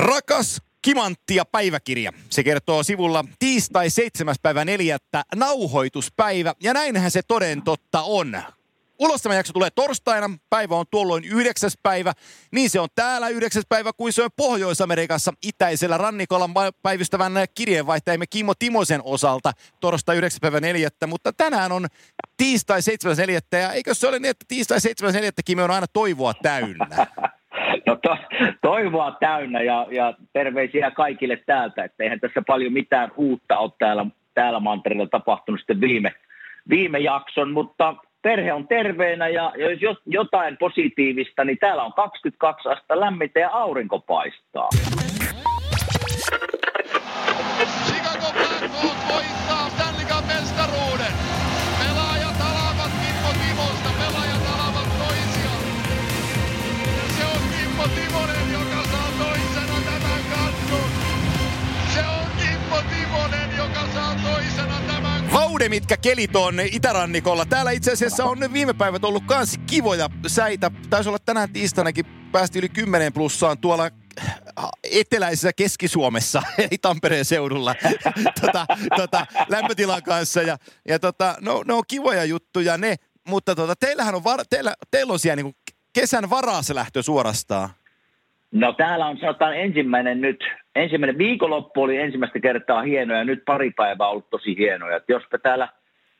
Rakas Kimanttia päiväkirja. Se kertoo sivulla tiistai 7. päivä 4. nauhoituspäivä. Ja näinhän se toden totta on. Ulos tämä jakso tulee torstaina. Päivä on tuolloin yhdeksäs päivä. Niin se on täällä yhdeksäs päivä kuin se on Pohjois-Amerikassa itäisellä rannikolla päivystävän kirjeenvaihtajamme Kimmo Timosen osalta torstai 9. päivä 4. Mutta tänään on tiistai 7.4. Ja eikö se ole niin, että tiistai 7.4. Kimi on aina toivoa täynnä? No to, toivoa täynnä ja, ja terveisiä kaikille täältä, että eihän tässä paljon mitään uutta ole täällä, täällä mantereella tapahtunut sitten viime, viime jakson, mutta perhe on terveenä ja jos jotain positiivista, niin täällä on 22 astetta lämmintä ja aurinko paistaa. Vaude, mitkä kelit on itärannikolla. Täällä itse asiassa on viime päivät ollut kans kivoja säitä. Taisi olla tänään tiistainakin päästi yli 10 plussaan tuolla eteläisessä Keski-Suomessa, eli Tampereen seudulla, tota, tota, lämpötilan kanssa. Ja, ja tota, no, ne on kivoja juttuja ne, mutta tota, teillähän on, var, teillä, teillä on siellä niin kesän varas lähtö suorastaan. No täällä on sanotaan ensimmäinen nyt, ensimmäinen viikonloppu oli ensimmäistä kertaa hienoa ja nyt pari päivää ollut tosi hienoja. Että jospa täällä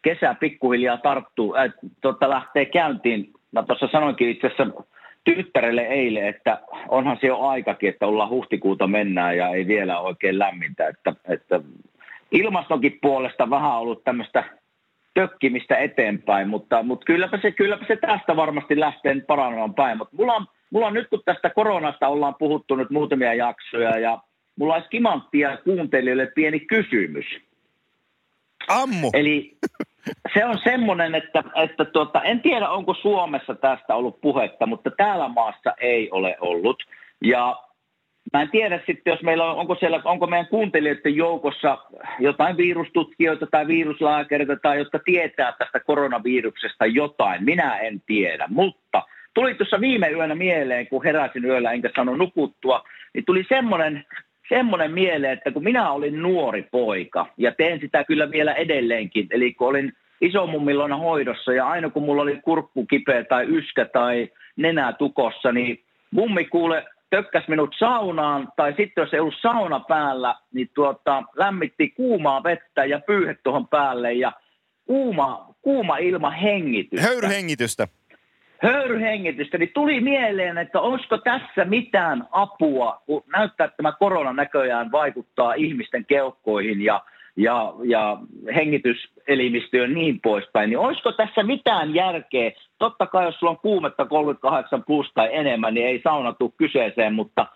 kesä pikkuhiljaa tarttuu, äh, tota, lähtee käyntiin. Mä tuossa sanoinkin itse asiassa tyttärelle eilen, että onhan se jo aikakin, että ollaan huhtikuuta mennään ja ei vielä oikein lämmintä. Että, että ilmastonkin puolesta vähän ollut tämmöistä tökkimistä eteenpäin, mutta, mutta kylläpä, se, kylläpä se tästä varmasti lähtee paranemaan päin. Mutta mulla on, mulla on nyt, kun tästä koronasta ollaan puhuttu nyt muutamia jaksoja ja mulla olisi kimanttia kuuntelijoille pieni kysymys. Ammu. Eli se on semmoinen, että, että tuota, en tiedä onko Suomessa tästä ollut puhetta, mutta täällä maassa ei ole ollut. Ja mä en tiedä sitten, jos meillä on, onko, siellä, onko meidän kuuntelijoiden joukossa jotain virustutkijoita tai viruslääkäreitä tai jotka tietää tästä koronaviruksesta jotain. Minä en tiedä, mutta tuli tuossa viime yönä mieleen, kun heräsin yöllä enkä sano nukuttua, niin tuli semmoinen semmoinen mieleen, että kun minä olin nuori poika ja teen sitä kyllä vielä edelleenkin, eli kun olin isomummilona hoidossa ja aina kun mulla oli kurkku kipeä tai yskä tai nenä tukossa, niin mummi kuule tökkäs minut saunaan, tai sitten jos ei ollut sauna päällä, niin tuota, lämmitti kuumaa vettä ja pyyhe tuohon päälle ja kuuma, kuuma ilma hengitystä. Höyryhengitystä höyryhengitystä, niin tuli mieleen, että olisiko tässä mitään apua, kun näyttää, että tämä korona näköjään vaikuttaa ihmisten keuhkoihin ja, ja, ja hengityselimistöön niin poispäin, niin olisiko tässä mitään järkeä? Totta kai, jos sulla on kuumetta 38 plus tai enemmän, niin ei sauna tule kyseeseen, mutta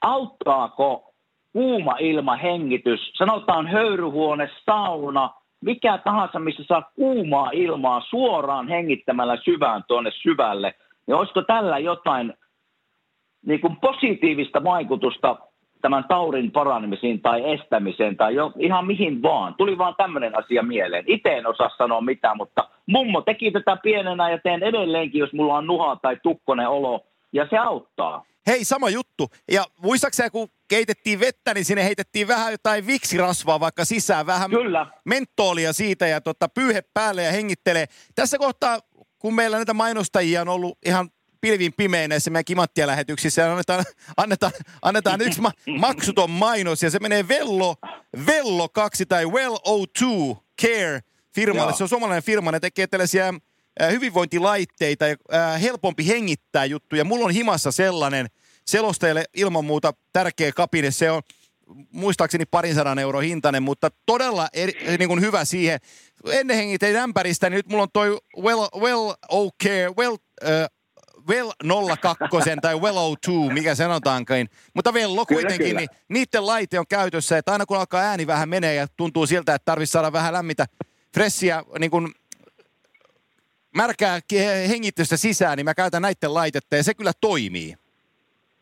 auttaako kuuma ilma hengitys, sanotaan höyryhuone, sauna – mikä tahansa, missä saa kuumaa ilmaa suoraan hengittämällä syvään tuonne syvälle, niin olisiko tällä jotain niin kuin positiivista vaikutusta tämän taurin paranemisiin tai estämiseen tai jo, ihan mihin vaan. Tuli vaan tämmöinen asia mieleen. Itse en osaa sanoa mitään, mutta mummo teki tätä pienenä ja teen edelleenkin, jos mulla on nuha tai tukkonen olo, ja se auttaa. Hei, sama juttu. Ja muistaakseni, kun keitettiin vettä, niin sinne heitettiin vähän jotain viksirasvaa vaikka sisään, vähän Kyllä. mentoolia siitä ja tota, pyyhe päälle ja hengittelee. Tässä kohtaa, kun meillä näitä mainostajia on ollut ihan pilvin pimeä näissä meidän kimattia-lähetyksissä ja annetaan, annetaan, annetaan yksi ma- maksuton mainos ja se menee Vello, Vello 2 tai Well O2 Care firmalle. Joo. Se on suomalainen firma, ne tekee tällaisia hyvinvointilaitteita ja helpompi hengittää juttuja. Mulla on himassa sellainen selostajalle ilman muuta tärkeä kapine. Se on muistaakseni parin sadan euro hintainen, mutta todella eri, niin kuin hyvä siihen. Ennen hengitin ämpäristä, niin nyt mulla on toi Well, well Okay, Well, uh, Well 02 tai Well 02, mikä sanotaankin. Mutta Vello kuitenkin, niin niiden laite on käytössä, että aina kun alkaa ääni vähän menee ja tuntuu siltä, että tarvitsisi saada vähän lämmitä, fressiä niin kuin märkää hengitystä sisään, niin mä käytän näiden laitetta ja se kyllä toimii.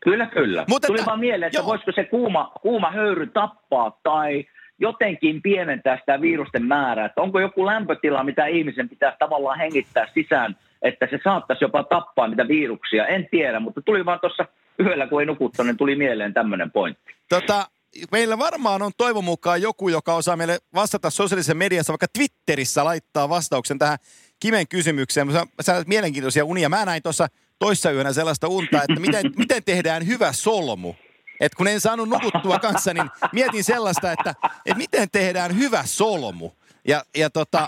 Kyllä, kyllä. Mutta Tuli vaan mieleen, että joo. voisiko se kuuma, kuuma höyry tappaa tai jotenkin pienentää sitä virusten määrää. Että onko joku lämpötila, mitä ihmisen pitää tavallaan hengittää sisään, että se saattaisi jopa tappaa niitä viruksia. En tiedä, mutta tuli vaan tuossa yhdellä kun ei nukuttanut, niin tuli mieleen tämmöinen pointti. Tota, meillä varmaan on toivon mukaan joku, joka osaa meille vastata sosiaalisessa mediassa, vaikka Twitterissä laittaa vastauksen tähän Kimen kysymykseen. Sä olet mielenkiintoisia unia. Mä näin tuossa toissa yönä sellaista unta, että miten, miten tehdään hyvä solmu. Et kun en saanut nukuttua kanssa, niin mietin sellaista, että, että miten tehdään hyvä solmu. Ja, ja tota,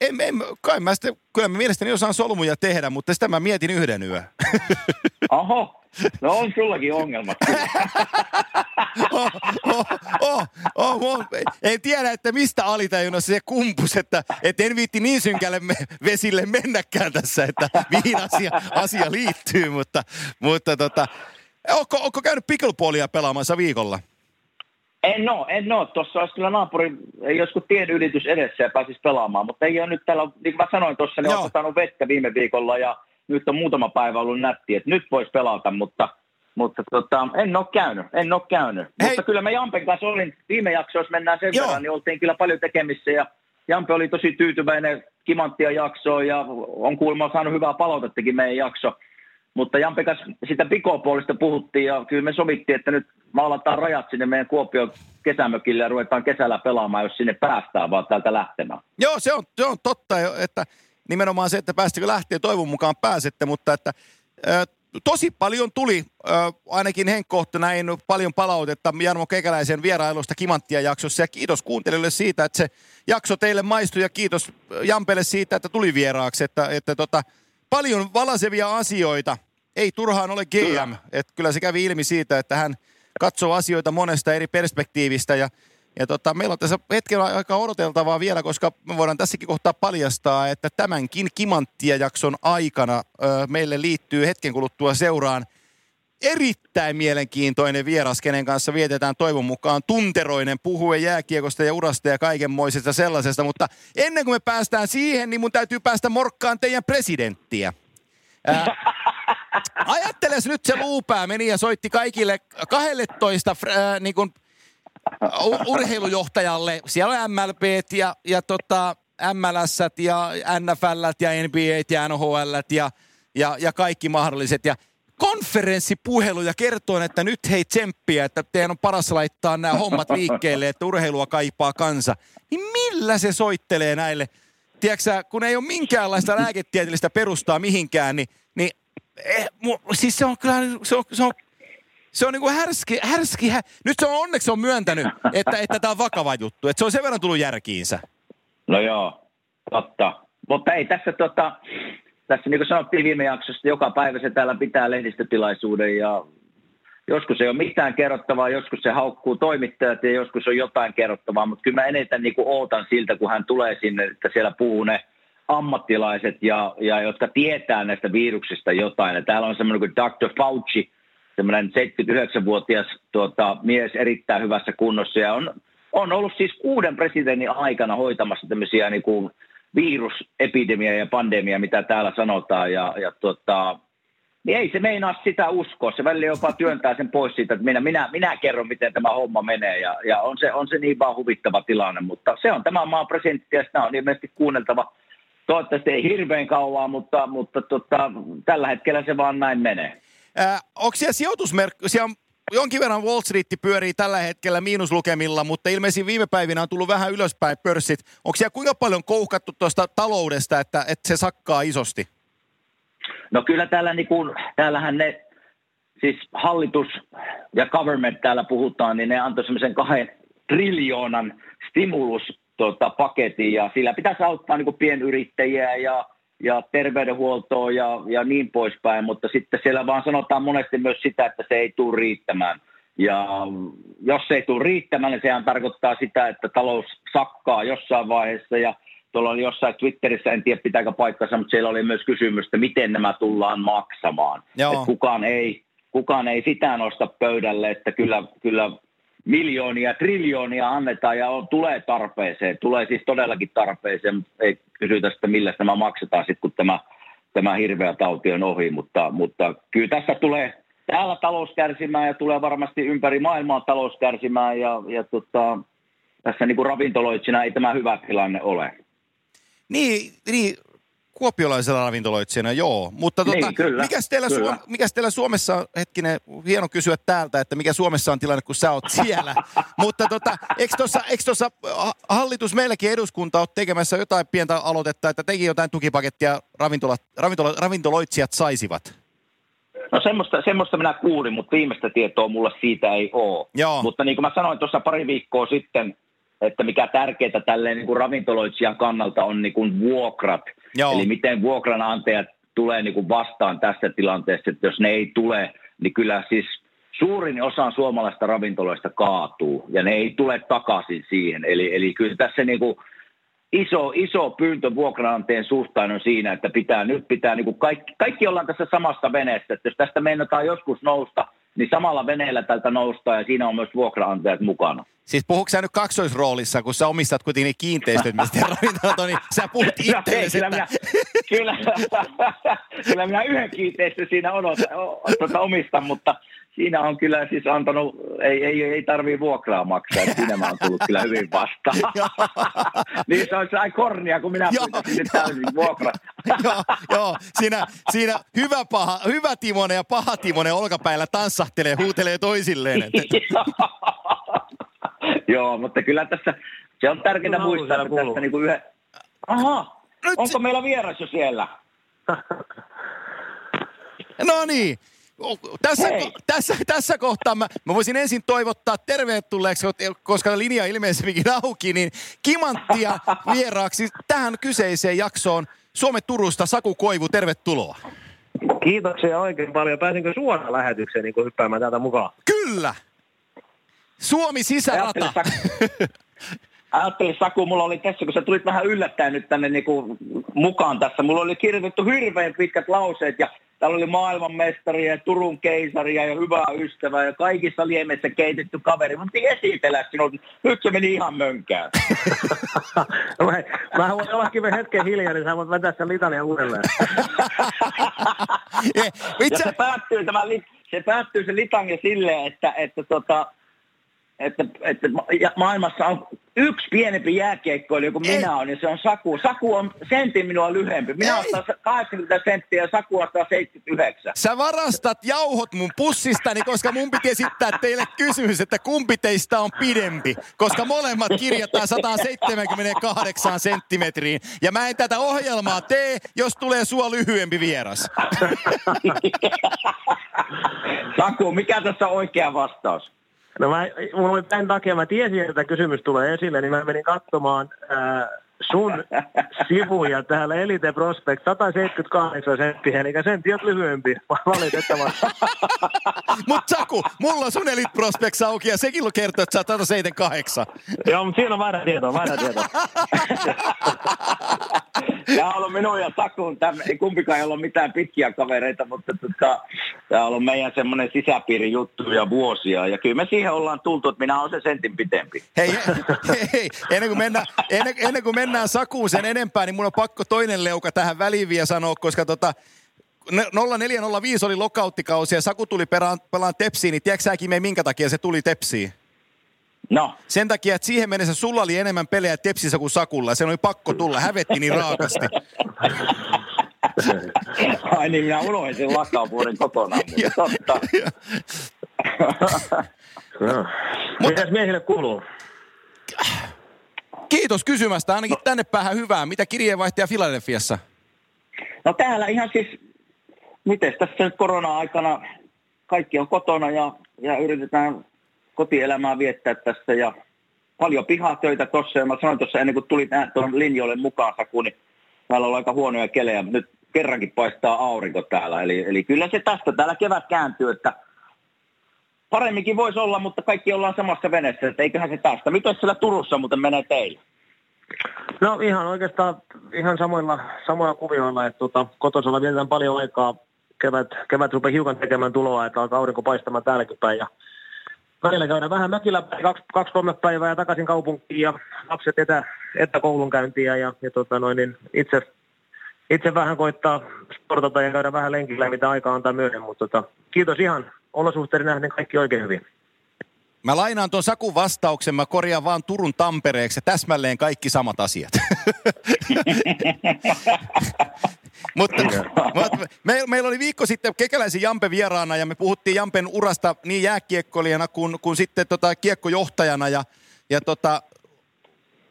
en, en, kai mä sitten, kyllä mä mielestäni osaan solmuja tehdä, mutta sitä mä mietin yhden yön. Oho, no on sullakin ongelmat. oh, oh, oh, oh, oh, en tiedä, että mistä alitajunnassa se kumpus, että, että en viitti niin synkälle me, vesille mennäkään tässä, että mihin asia, asia liittyy, mutta, mutta tota, onko, onko käynyt pickleballia pelaamassa viikolla? En oo, en oo. Tuossa olisi kyllä naapuri, joskus tien ylitys edessä ja pääsisi pelaamaan, mutta ei ole nyt täällä, niin kuin mä sanoin tuossa, niin on saanut vettä viime viikolla ja nyt on muutama päivä ollut nätti, että nyt voisi pelata, mutta, mutta tota, en ole käynyt, en ole käynyt. Hei. Mutta kyllä mä Jampen kanssa olin, viime jaksossa mennään sen Joo. verran, niin oltiin kyllä paljon tekemissä ja Jampe oli tosi tyytyväinen kimanttia jaksoon ja on kuulemma saanut hyvää palautettakin meidän jakso. Mutta Jampe kanssa sitä pikopuolista puhuttiin ja kyllä me sovittiin, että nyt maalataan rajat sinne meidän Kuopion kesämökille ja ruvetaan kesällä pelaamaan, jos sinne päästään vaan täältä lähtemään. Joo, se on, se on totta, että nimenomaan se, että päästikö lähtee, toivon mukaan pääsette, mutta että tosi paljon tuli, ainakin Henkkohta näin paljon palautetta Jarmo Kekäläisen vierailusta Kimanttia jaksossa ja kiitos kuuntelijoille siitä, että se jakso teille maistui ja kiitos Jampelle siitä, että tuli vieraaksi, että, että tota, paljon valasevia asioita, ei turhaan ole GM, kyllä. että kyllä se kävi ilmi siitä, että hän katsoo asioita monesta eri perspektiivistä ja ja tota, meillä on tässä hetkellä aika odoteltavaa vielä, koska me voidaan tässäkin kohtaa paljastaa, että tämänkin Kimanttia-jakson aikana ö, meille liittyy hetken kuluttua seuraan erittäin mielenkiintoinen vieras, kenen kanssa vietetään toivon mukaan tunteroinen puhue jääkiekosta ja urasta ja kaikenmoisesta sellaisesta. Mutta ennen kuin me päästään siihen, niin mun täytyy päästä morkkaan teidän presidenttiä. Ää, ajatteles nyt se luupää meni ja soitti kaikille 12 ää, niin kuin urheilujohtajalle. Siellä on MLB ja, ja tota, MLS ja NFL ja NBA ja NHL ja, ja, ja kaikki mahdolliset. Ja konferenssipuhelu ja kertoo, että nyt hei tsemppiä, että teidän on paras laittaa nämä hommat liikkeelle, että urheilua kaipaa kansa. Niin millä se soittelee näille? Tiedätkö kun ei ole minkäänlaista lääketieteellistä perustaa mihinkään, niin eh, mu, siis se on kyllä se on, se on se on niinku härski, härski hä... Nyt se on onneksi on myöntänyt, että, että tämä on vakava juttu. Että se on sen verran tullut järkiinsä. No joo, totta. Mutta ei tässä tota, tässä niin kuin sanottiin viime jaksossa, joka päivä se täällä pitää lehdistötilaisuuden ja joskus ei ole mitään kerrottavaa, joskus se haukkuu toimittajat ja joskus on jotain kerrottavaa, mutta kyllä mä eniten niin kuin ootan siltä, kun hän tulee sinne, että siellä puhuu ne ammattilaiset, ja, ja jotka tietää näistä viruksista jotain. Ja täällä on semmoinen kuin Dr. Fauci, semmoinen 79-vuotias tuota, mies erittäin hyvässä kunnossa ja on, on ollut siis kuuden presidentin aikana hoitamassa tämmöisiä niin kuin virusepidemia ja pandemia, mitä täällä sanotaan ja, ja tuota, niin ei se meinaa sitä uskoa. Se välillä jopa työntää sen pois siitä, että minä, minä, minä kerron, miten tämä homma menee. Ja, ja on, se, on se niin vaan huvittava tilanne. Mutta se on tämä maan presidentti ja sitä on ilmeisesti kuunneltava. Toivottavasti ei hirveän kauan, mutta, mutta tota, tällä hetkellä se vaan näin menee. Äh, onko siellä sijoitusmerkki, siellä on jonkin verran Wall Street pyörii tällä hetkellä miinuslukemilla, mutta ilmeisesti viime päivinä on tullut vähän ylöspäin pörssit. Onko siellä kuinka paljon kouhkattu tuosta taloudesta, että, että se sakkaa isosti? No kyllä täällä niin kuin, täällähän ne, siis hallitus ja government täällä puhutaan, niin ne antoi semmoisen kahden triljoonan stimulus tota, paketin ja sillä pitäisi auttaa niin pienyrittäjiä ja ja terveydenhuoltoa ja, ja niin poispäin, mutta sitten siellä vaan sanotaan monesti myös sitä, että se ei tule riittämään. Ja jos se ei tule riittämään, niin sehän tarkoittaa sitä, että talous sakkaa jossain vaiheessa ja tuolla oli jossain Twitterissä, en tiedä pitääkö paikkansa, mutta siellä oli myös kysymys, että miten nämä tullaan maksamaan. Kukaan ei, kukaan ei sitä nosta pöydälle, että kyllä, kyllä miljoonia, triljoonia annetaan ja on, tulee tarpeeseen. Tulee siis todellakin tarpeeseen, mutta ei kysytä sitä, millä tämä maksetaan sitten, kun tämä, tämä hirveä tauti on ohi. Mutta, mutta kyllä tässä tulee täällä talous kärsimään ja tulee varmasti ympäri maailmaa talous kärsimään ja, ja tota, tässä niin kuin ravintoloitsina ei tämä hyvä tilanne ole. Niin, niin kuopiolaisella ravintoloitsijana, joo. Mutta tota, Niin, kyllä, mikäs, teillä kyllä. Suom- mikäs teillä Suomessa, on- hetkinen, hieno kysyä täältä, että mikä Suomessa on tilanne, kun sä oot siellä. Mutta tota, eikö tuossa tossa, hallitus meilläkin eduskunta ole tekemässä jotain pientä aloitetta, että teki jotain tukipakettia ravintola, ravintola, ravintoloitsijat saisivat? No semmoista, semmoista minä kuulin, mutta viimeistä tietoa mulla siitä ei ole. Joo. Mutta niin kuin mä sanoin tuossa pari viikkoa sitten, että mikä tärkeää tälleen niin kuin ravintoloitsijan kannalta on niin kuin vuokrat. Joo. Eli miten vuokranantajat tulee niin kuin vastaan tässä tilanteessa, että jos ne ei tule, niin kyllä siis suurin osa suomalaista ravintoloista kaatuu ja ne ei tule takaisin siihen. Eli, eli kyllä tässä niin kuin iso, iso pyyntö vuokranantajien suhtaan on siinä, että pitää, nyt pitää, niin kuin kaikki, kaikki ollaan tässä samassa veneessä, että jos tästä meinataan joskus nousta, niin samalla veneellä tältä noustaan ja siinä on myös vuokranantajat mukana. Siis puhuuko sä nyt kaksoisroolissa, kun sä omistat kuitenkin ne kiinteistöt, mistä ravintolat on, niin sä puhut No, itsellesi, kyllä, että... minä, kyllä, kyllä minä yhden kiinteistön siinä odot, o, tuota, omistan, mutta siinä on kyllä siis antanut, ei, ei, ei tarvii vuokraa maksaa, että siinä mä oon tullut kyllä hyvin vastaan. niin se on sai kornia, kun minä pyytäisin täysin vuokra. joo, joo, siinä, siinä hyvä, paha, hyvä Timonen ja paha Timonen olkapäillä tanssahtelee, huutelee toisilleen. Että, Joo, mutta kyllä tässä se on tärkeää muistaa, että kuuluu. tästä niinku yhden... Aha, Nyt onko se- meillä vieras jo siellä? no niin. Tässä, Hei. ko- tässä, tässä kohtaa mä, mä voisin ensin toivottaa tervetulleeksi, koska linja ilmeisemminkin auki, niin Kimanttia vieraaksi tähän kyseiseen jaksoon Suomen Turusta Saku Koivu, tervetuloa. Kiitoksia oikein paljon. Pääsinkö suoraan lähetykseen niin hyppäämään täältä mukaan? Kyllä! Suomi sisärata. Ajattele, Saku, mulla oli tässä, kun sä tulit vähän yllättäen nyt tänne niinku mukaan tässä. Mulla oli kirjoitettu hirveän pitkät lauseet ja täällä oli maailmanmestari ja Turun keisari ja hyvä ystävä ja kaikissa liemessä keitetty kaveri. Mutta esitellä sinut. Nyt se meni ihan mönkään. no, hei, mä voin ollakin vielä hetken hiljaa, niin sä voit vetää sen litania uudelleen. Eh, Ja se päättyy, tämä, se päättyy se litania silleen, että, että, tota, että, että maailmassa on yksi pienempi jääkiekkoilija kuin Ei. minä olen, ja se on Saku. Saku on sentin minua lyhempi. Minä Ei. ostan 80 senttiä ja Saku ostaa 79. sä varastat jauhot mun pussistani, koska mun piti esittää teille kysymys, että kumpi teistä on pidempi, koska molemmat kirjataan 178 senttimetriin. Ja mä en tätä ohjelmaa tee, jos tulee sua lyhyempi vieras. Saku, mikä tässä on oikea vastaus? No mä, mulla oli tämän takia, mä tiesin, että kysymys tulee esille, niin mä menin katsomaan ää, sun sivuja täällä Elite Prospect 178 senttiä, eli sentti on lyhyempi, valitettavasti. Mut Saku, mulla on sun Elite Prospects auki ja sekin kertoo, että sä oot 178. Joo, mutta siinä on väärä tietoa, väärä tietoa. Tämä on ollut minun ja Sakun, tämä, ei kumpikaan ei ole mitään pitkiä kavereita, mutta tota, tämä on ollut meidän semmoinen sisäpiirin juttu ja vuosia. Ja kyllä me siihen ollaan tultu, että minä olen se sentin pitempi. Hei, hei, hei, ennen kuin mennään, ennen, ennen kuin mennään Sakuun sen enempää, niin mun on pakko toinen leuka tähän väliin vielä sanoa, koska tota, ne- 0405 oli lokauttikausi ja Saku tuli perään, pelaan Tepsiin, niin tiedätkö Kime, minkä takia se tuli Tepsiin? No, Sen takia, että siihen mennessä sulla oli enemmän pelejä Tepsissä kuin Sakulla. Sen oli pakko tulla, hävetti niin raakasti. ai niin, minä unohdin sen lakauvuoden kokonaan. mutta Totta. No. Mitäs miehille kuuluu? Kiitos kysymästä, ainakin tänne päähän hyvää. Mitä kirjeenvaihtaja Filadelfiassa? No täällä ihan siis, miten tässä nyt korona-aikana kaikki on kotona ja, ja yritetään kotielämää viettää tässä ja paljon pihatöitä tuossa. Ja mä sanoin tuossa ennen kuin tuli tähän tuon linjoille mukaan Saku, niin täällä on aika huonoja kelejä, mutta nyt kerrankin paistaa aurinko täällä. Eli, eli kyllä se tästä täällä kevät kääntyy, että paremminkin voisi olla, mutta kaikki ollaan samassa veneessä, että eiköhän se tästä. Miten siellä Turussa muuten menee teille? No ihan oikeastaan ihan samoilla, samoilla kuvioilla, että tota, kotosalla vietetään paljon aikaa. Kevät, kevät rupeaa hiukan tekemään tuloa, että alkaa aurinko paistamaan täälläkin päin. Ja välillä käydään vähän mökillä päin, kaksi, kaksi kolme päivää ja takaisin kaupunkiin ja lapset etä, etäkoulunkäyntiä ja, ja tota noin, niin itse, itse vähän koittaa sportata ja käydä vähän lenkillä, mitä aikaa antaa myöden, mutta tota, kiitos ihan olosuhteiden nähden kaikki oikein hyvin. Mä lainaan tuon Sakun vastauksen, mä korjaan vaan Turun Tampereeksi ja täsmälleen kaikki samat asiat. mutta, mutta me, meillä oli viikko sitten Kekäläisen Jampe vieraana ja me puhuttiin Jampen urasta niin jääkiekkoilijana kuin, kuin sitten tota kiekkojohtajana ja, ja tota,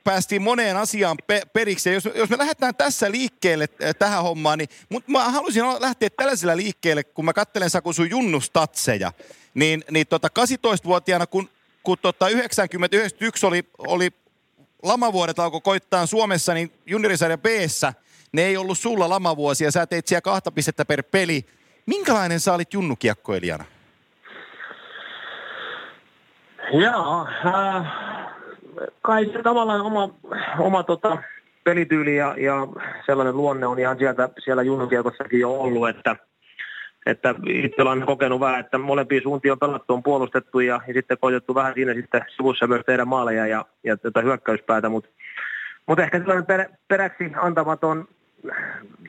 päästiin moneen asiaan pe- periksi. Jos, jos me lähdetään tässä liikkeelle äh, tähän hommaan, niin mutta mä halusin lähteä tällaisella liikkeelle, kun mä kattelen Saku sun junnustatseja. Niin, niin tota 18-vuotiaana, kun, kun tota 90 oli, oli lamavuodet alkoi koittaa Suomessa, niin juniorisarja b ne ei ollut sulla lamavuosia. Sä teit siellä kahta pistettä per peli. Minkälainen sä olit junnukiekkoilijana? Joo, äh, kai se tavallaan oma, oma tota, pelityyli ja, ja sellainen luonne on ihan sieltä, siellä junnukiekossakin jo ollut, että, että itse olen kokenut vähän, että molempia suuntia on pelattu, on puolustettu ja, ja sitten koitettu vähän siinä sitten sivussa myös tehdä maaleja ja, ja tätä hyökkäyspäätä, mutta mut ehkä sellainen per, peräksi antamaton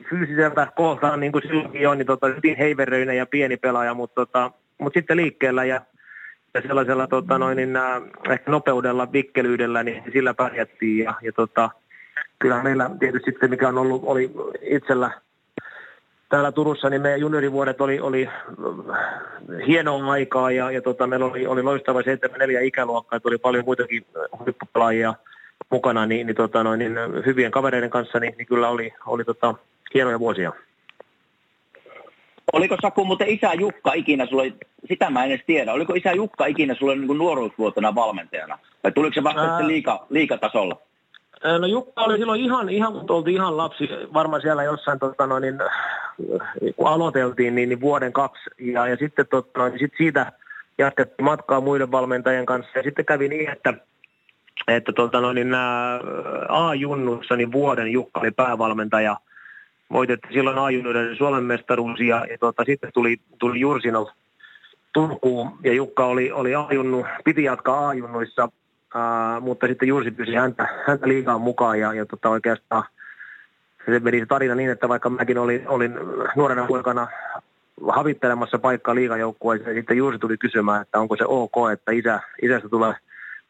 fyysiseltä kooltaan, niin kuin silloinkin on, niin tota, hyvin heiveröinen ja pieni pelaaja, mutta tota, mut sitten liikkeellä ja ja sellaisella tota, noin, niin, äh, ehkä nopeudella, vikkelyydellä, niin sillä pärjättiin. Ja, ja tota, kyllä meillä tietysti sitten, mikä on ollut, oli itsellä täällä Turussa, niin meidän juniorivuodet oli, oli hienoa aikaa ja, ja tota, meillä oli, oli loistava 74 ikäluokkaa, että oli paljon muitakin huippupelaajia mukana, niin, niin, tota, noin, niin hyvien kavereiden kanssa, niin, niin kyllä oli, oli tota, hienoja vuosia. Oliko Saku muuten isä Jukka ikinä sulle, sitä mä en edes tiedä, oliko isä Jukka ikinä sulle niin kuin nuoruusvuotena valmentajana? Vai tuliko se vasta Ää... liika, liikatasolla? No Jukka oli silloin ihan, ihan kun oltiin ihan lapsi, varmaan siellä jossain, tota, no, niin, kun aloiteltiin, niin, niin vuoden kaksi. Ja, ja sitten tota, niin sit siitä jatkettiin matkaa muiden valmentajien kanssa. Ja sitten kävi niin, että, että tota, no, niin, A-junnussa niin vuoden Jukka oli päävalmentaja – voitettiin silloin ajunoiden Suomen mestaruus ja, ja tota, sitten tuli, tuli Jursinov Turkuun. Ja Jukka oli, oli ajunnu, piti jatkaa ajunnuissa, mutta sitten Jursi pyysi häntä, häntä liikaa mukaan ja, ja tota, oikeastaan se meni se tarina niin, että vaikka mäkin olin, olin nuorena poikana havittelemassa paikkaa liikajoukkueeseen, ja sitten Jursi tuli kysymään, että onko se ok, että isä, isästä tulee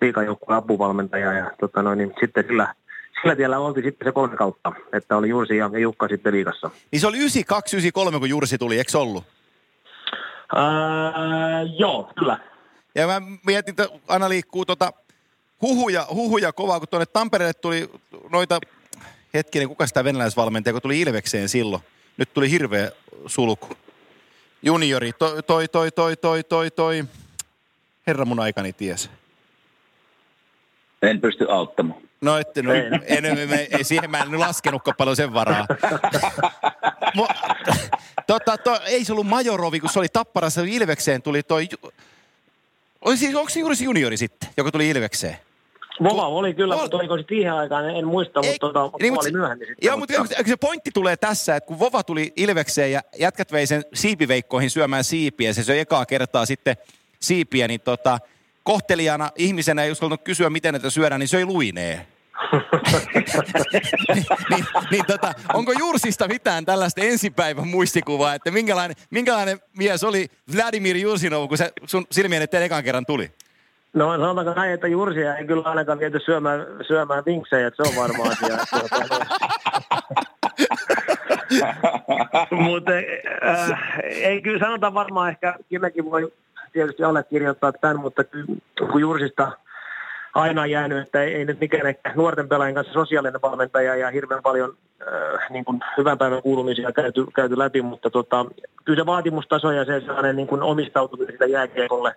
liikajoukkueen apuvalmentaja ja tota noin, niin sitten sillä sillä tiellä oltiin sitten se kolme kautta, että oli Jursi ja Jukka sitten liikassa. Niin se oli 92-93, kun Jursi tuli, eikö ollut? Ää, joo, kyllä. Ja mä mietin, että aina liikkuu tota huhuja, huhuja kovaa, kun tuonne Tampereelle tuli noita, hetkinen, kuka sitä venäläisvalmentaja, kun tuli Ilvekseen silloin. Nyt tuli hirveä sulku. Juniori, toi, toi, toi, toi, toi, toi, toi. Herra mun aikani ties. En pysty auttamaan. No ette, no, en, en, ei, siihen mä en nyt laskenutkaan paljon sen varaa. Mo, tota, to, ei se ollut Majorovi, kun se oli Tapparassa Ilvekseen tuli toi... Oli siis, onko se juuri se juniori sitten, joka tuli Ilvekseen? Vova oli kyllä, Vol... mutta oliko se siihen aikaan, en muista, ei, mutta tota, niin, oli myöhemmin sitten. Joo, mutta, mutta se pointti tulee tässä, että kun Vova tuli Ilvekseen ja jätkät vei sen siipiveikkoihin syömään siipiä, se söi ekaa kertaa sitten siipiä, niin tota, kohtelijana ihmisenä ei uskaltanut kysyä, miten näitä syödään, niin söi luinee. niin, niin, niin tota, onko Jursista mitään tällaista ensipäivän muistikuvaa, että minkälainen, minkälainen mies oli Vladimir Jursinov, kun se sun silmien eteen ekan kerran tuli? No sanotaanko näin, että Jursia ei kyllä ainakaan viety syömään, syömään vinksejä, että se on varma asia. Mutta äh, ei kyllä sanota varmaan ehkä, kylläkin voi tietysti allekirjoittaa tämän, mutta kun Jursista aina jäänyt, että ei, nyt mikään nuorten pelaajien kanssa sosiaalinen valmentaja ja hirveän paljon äh, niin kuin hyvän päivän kuulumisia käyty, käyty läpi, mutta tota, kyllä se vaatimustaso ja se sellainen niin kuin omistautuminen sitä jääkiekolle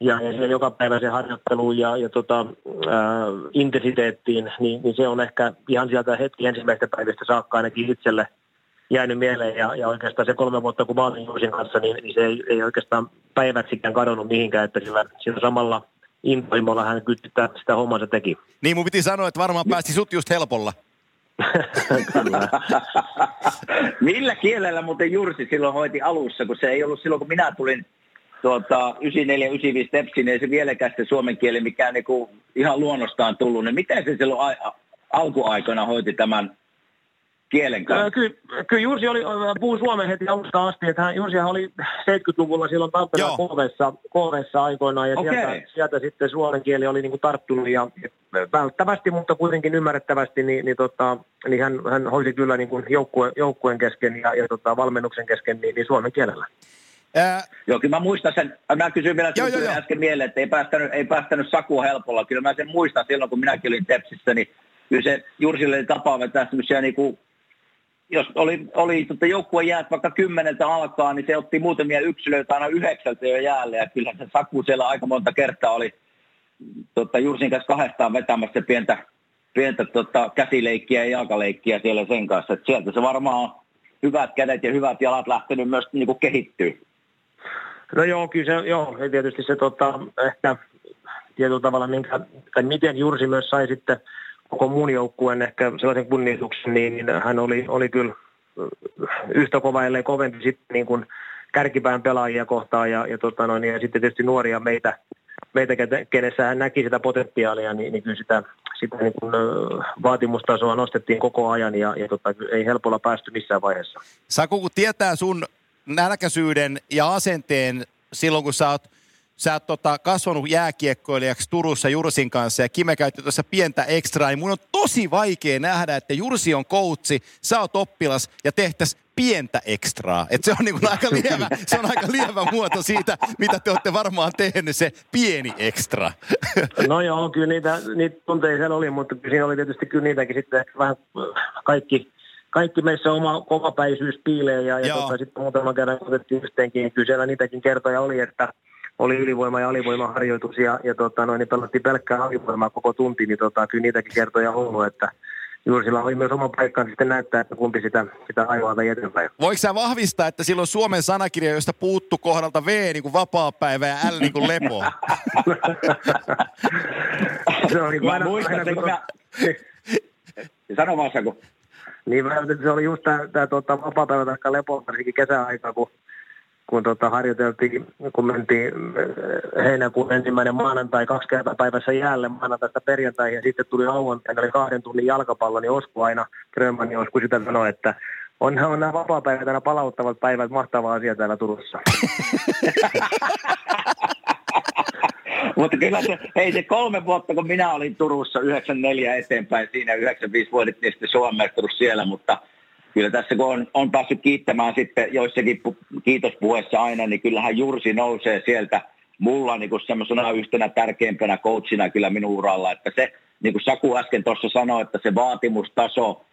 ja, ja se joka päivä se harjoittelu ja, ja tota, äh, intensiteettiin, niin, niin, se on ehkä ihan sieltä hetki ensimmäistä päivistä saakka ainakin itselle – jäänyt mieleen ja, ja oikeastaan se kolme vuotta, kun mä olin Juusin kanssa, niin, niin se ei, ei oikeastaan päivätsikään kadonnut mihinkään, että sillä, sillä samalla intohimolla hän kyllä sitä, sitä hommansa teki. Niin mun piti sanoa, että varmaan päästi sut just helpolla. Millä kielellä muuten Jursi silloin hoiti alussa, kun se ei ollut silloin, kun minä tulin tuota, 94-95 Stepsiin, niin ei se vieläkään se suomen kieli, mikä niinku ihan luonnostaan tullut. Niin miten se silloin a- alkuaikoina hoiti tämän kielen kanssa? Kyllä, kyllä Jussi oli, puhuu suomen heti alusta asti, että hän, Jussihan oli 70-luvulla silloin Tampereen KVssa, KVssa aikoinaan, ja okay. sieltä, sieltä, sitten suomen kieli oli niin kuin tarttunut, ja välttävästi, mutta kuitenkin ymmärrettävästi, niin, niin, tota, niin hän, hän hoisi kyllä niin kuin joukkue, joukkueen kesken ja, ja tota, valmennuksen kesken niin, niin suomen kielellä. Ää... Joo, kyllä mä muistan sen, mä kysyin vielä joo, joo, joo. äsken mieleen, että ei päästänyt, ei päästänyt Sakua helpolla. Kyllä mä sen muistan silloin, kun minäkin olin Tepsissä, niin kyllä se Jursille oli tapa vetää semmoisia niin kuin, jos oli, oli tota joukkueen jäät vaikka kymmeneltä alkaa, niin se otti muutamia yksilöitä aina yhdeksältä jo jäälle, ja kyllä se Saku siellä aika monta kertaa oli tota, Jursin kanssa kahdestaan vetämässä pientä, pientä tota, käsileikkiä ja jalkaleikkiä siellä sen kanssa. Et sieltä se varmaan on hyvät kädet ja hyvät jalat lähtenyt myös niin kuin kehittyä. No joo, kyllä se, joo, ja tietysti se tota, ehkä tietyllä tavalla, minkä, tai miten Jursi myös sai sitten koko muun joukkueen ehkä sellaisen kunnioituksen, niin, niin hän oli, oli kyllä yhtä kova, ellei kovempi sitten niin kuin kärkipään pelaajia kohtaan ja, ja, tota noin, ja sitten tietysti nuoria meitä, meitä kenessä hän näki sitä potentiaalia, niin, niin kyllä sitä, sitä niin kuin, vaatimustasoa nostettiin koko ajan ja, ja tota, ei helpolla päästy missään vaiheessa. Saku, kun tietää sun nälkäisyyden ja asenteen silloin, kun sä oot, sä oot tota, kasvanut jääkiekkoilijaksi Turussa Jursin kanssa ja Kime käytti tuossa pientä ekstraa, niin mun on tosi vaikea nähdä, että Jursi on koutsi, sä oot oppilas ja tehtäis pientä ekstraa. Et se on niin aika lievä, se on aika lievä muoto siitä, mitä te olette varmaan tehnyt, se pieni ekstra. No joo, kyllä niitä, niitä tunteja oli, mutta siinä oli tietysti kyllä niitäkin sitten vähän kaikki, kaikki meissä oma kovapäisyys piilee ja, ja tota, sitten muutaman kerran otettiin yhteenkin. Kyllä siellä niitäkin kertoja oli, että oli ylivoima- ja alivoimaharjoitus ja, ja tota, noin, niin pelattiin pelkkää alivoimaa koko tunti, niin tota, kyllä niitäkin kertoja on ollut, että juuri sillä oli myös oma paikkaan sitten näyttää, että kumpi sitä, sitä aivoa vei eteenpäin. Voiko sä vahvistaa, että silloin Suomen sanakirja, josta puuttu kohdalta V niin kuin vapaa-päivä ja L niin kuin lepo? se oli mä aina, muistan, aina, kun... mä... Sano vaan, kun niin se oli just tämä tota, vapaa-päivä tai lepo, varsinkin kesäaika, kun, kun tota, harjoiteltiin, kun mentiin eh, heinäkuun ensimmäinen maanantai kaksi kertaa päivässä jäälle maanantaista perjantaihin ja sitten tuli lauantaina, eli kahden tunnin jalkapallo, niin Osku aina, Grönman niin Osku sitä sanoi, että on, on nämä vapaa-päivät aina palauttavat päivät mahtava asia täällä Turussa. Mutta kyllä se, hei se kolme vuotta, kun minä olin Turussa 94 eteenpäin, siinä 95 voitettiin sitten Suomen siellä, mutta kyllä tässä kun on, on päässyt kiittämään sitten joissakin pu, kiitospuheessa aina, niin kyllähän Jursi nousee sieltä mulla niin kuin semmoisena yhtenä tärkeimpänä coachina kyllä minun uralla, että se, niin kuin Saku äsken tuossa sanoi, että se vaatimustaso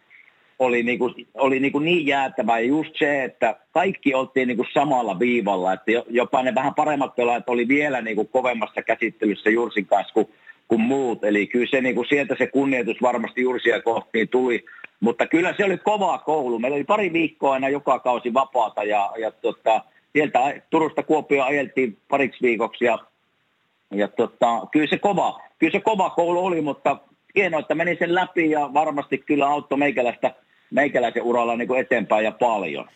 oli, niin, kuin, oli niin, kuin niin jäätävä. Ja just se, että kaikki oltiin niin kuin samalla viivalla. Että jopa ne vähän paremmat pelaajat oli vielä niin kuin kovemmassa käsittelyssä Jursin kanssa kuin, kuin muut. Eli kyllä se, niin kuin sieltä se kunnioitus varmasti Jursia kohtiin tuli. Mutta kyllä se oli kova koulu. Meillä oli pari viikkoa aina joka kausi vapaata ja, ja tota, sieltä Turusta Kuopio ajeltiin pariksi viikoksi ja, ja tota, kyllä, se kova, kyllä se kova koulu oli, mutta hienoa, että meni sen läpi ja varmasti kyllä auttoi meikäläistä – meikäläisen uralla niin kuin eteenpäin ja paljon.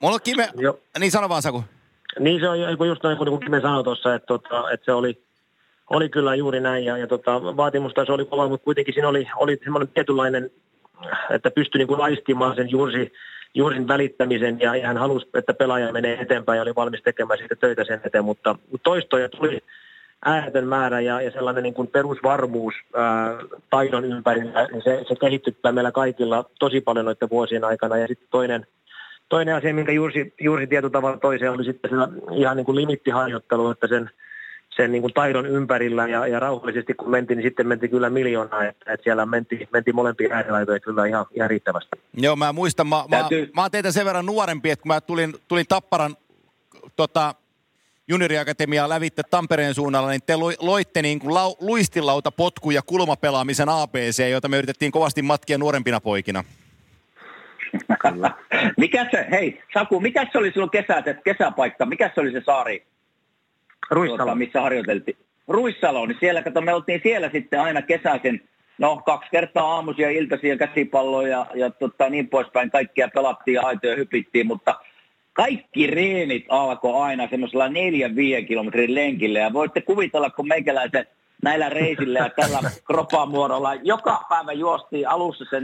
Mulla on Kime, Joo. niin sano vaan Saku. Niin se on just niin kuin Kime sanoi tuossa, että, tota, että se oli, oli kyllä juuri näin ja, ja tota, vaatimustaso oli kova, mutta kuitenkin siinä oli, oli semmoinen tietynlainen, että pystyi niin kuin laistimaan sen juuri juurin välittämisen ja, hän halusi, että pelaaja menee eteenpäin ja oli valmis tekemään sitten töitä sen eteen, mutta toistoja tuli, ääretön määrä ja, ja sellainen niin kuin perusvarmuus ää, taidon ympärillä, niin se, se kehittyy meillä kaikilla tosi paljon noiden vuosien aikana. Ja sitten toinen, toinen asia, minkä juuri, juuri tietyllä tavalla toiseen oli sitten ihan niin kuin limittiharjoittelu, että sen, sen niin kuin taidon ympärillä ja, ja rauhallisesti kun mentiin, niin sitten mentiin kyllä miljoonaa, että, että siellä mentiin, mentiin molempia äärilaitoja kyllä ihan, ihan riittävästi. Joo, mä muistan, mä, mä, mä oon teitä sen verran nuorempi, että kun mä tulin, tulin Tapparan tota, junioriakatemiaa lävitte Tampereen suunnalla, niin te loitte niin kuin lau, luistilauta, potku ja kulmapelaamisen ABC, jota me yritettiin kovasti matkia nuorempina poikina. mikä se, hei Saku, mikä se oli silloin kesä, se kesäpaikka, mikä se oli se saari? Ruissalo. Tuota, missä harjoiteltiin. Ruissalo, niin siellä, kato, me oltiin siellä sitten aina kesäisen, no kaksi kertaa aamuisia, iltaisia käsipalloja ja, ja tota, niin poispäin, kaikkia pelattiin ja aitoja hypittiin, mutta – kaikki reenit alkoi aina semmoisella neljän viiden kilometrin lenkillä ja voitte kuvitella, kun meikäläisen näillä reisillä ja tällä kropamuodolla. Joka päivä juostiin alussa se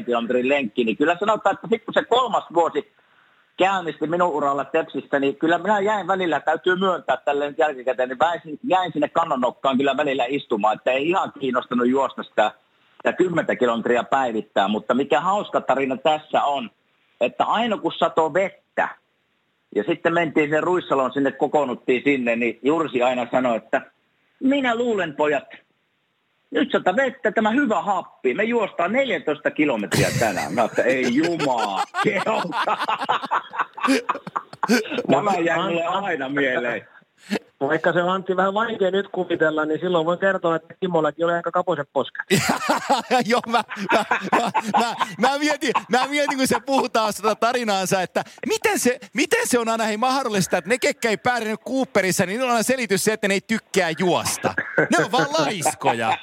4-5 kilometrin lenkki, niin kyllä sanotaan, että sitten kun se kolmas vuosi käynnisti minun uralla Tepsistä, niin kyllä minä jäin välillä, täytyy myöntää tälle jälkikäteen, niin jäin, jäin sinne kannonnokkaan kyllä välillä istumaan, että ei ihan kiinnostanut juosta sitä, sitä 10 kilometriä päivittää, mutta mikä hauska tarina tässä on, että aina kun satoi vettä, ja sitten mentiin sen Ruissalon sinne, kokoonnuttiin sinne, niin Jursi aina sanoi, että minä luulen pojat, nyt sata vettä, tämä hyvä happi. Me juostaan 14 kilometriä tänään. Mä että ei jumaa, Tämä jää mulle aina mieleen. Vaikka se on Antti vähän vaikea nyt kuvitella, niin silloin voin kertoa, että Kimmollakin oli aika kaposet posket. Joo, mä, mä, mä, mä, mä, mietin, mä mietin, kun se puhutaan sitä tarinaansa, että miten se, miten se on aina hei mahdollista, että ne, ketkä ei pärjännyt Cooperissa, niin on aina selitys se, että ne ei tykkää juosta. Ne on vaan laiskoja.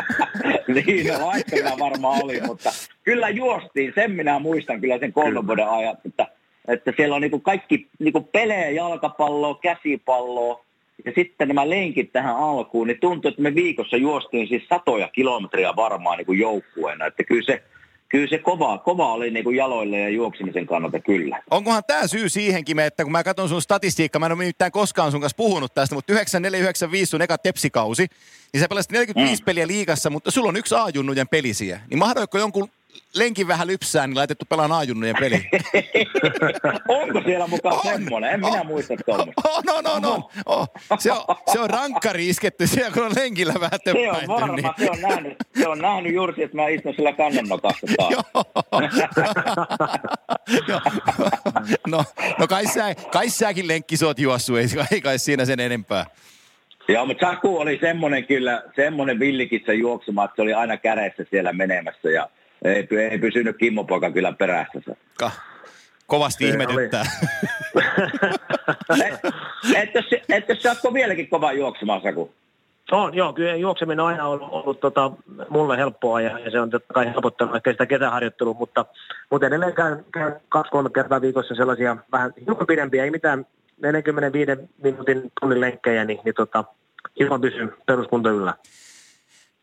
niin, no laiskoja varmaan oli, mutta kyllä juostiin. Sen minä muistan kyllä sen kolmen vuoden ajan, että että siellä on niinku kaikki niinku pelejä, jalkapalloa, käsipalloa ja sitten nämä lenkit tähän alkuun, niin tuntuu, että me viikossa juostiin siis satoja kilometriä varmaan niinku joukkueena. Että kyllä se, kyllä se kova, kova oli niinku jaloille ja juoksemisen kannalta kyllä. Onkohan tämä syy siihenkin, että kun mä katson sun statistiikkaa, mä en ole mitään koskaan sun kanssa puhunut tästä, mutta 9495 sun eka tepsikausi, niin sä pelasit 45 mm. peliä liigassa, mutta sulla on yksi A-junnujen pelisiä. Niin mahdoiko jonkun lenkin vähän lypsää, niin laitettu pelaan aajunnujen peli. Onko siellä mukaan on, semmoinen? En on, minä muista tuommoista. On, on, on, on, on. Se, on, se on rankkari isketty siellä, kun on lenkillä vähän. Se on varma, niin. se on nähnyt, se on nähnyt juuri, että mä istun sillä kannannokassa no, no kai, sä, kai säkin lenkki oot juossut, ei, ei kai siinä sen enempää. Joo, mutta Saku oli semmoinen kyllä, semmoinen villikitsa juoksumaan, että se oli aina kädessä siellä menemässä ja – ei, ei pysynyt Kimmo poika kyllä perässä. Ka, kovasti se ihmetyttää. et, et, et, sä vieläkin kova juoksemaan, Saku? On, joo, kyllä juokseminen on aina ollut, ollut tota, mulle helppoa ja, ja, se on totta kai helpottanut ehkä sitä kesäharjoittelua, mutta, mutta edelleen käyn, käyn kaksi-kolme kertaa viikossa sellaisia vähän hiukan pidempiä, ei mitään 45 minuutin tunnin lenkkejä, niin, niin tota, hiukan pysyn peruskunto yllä.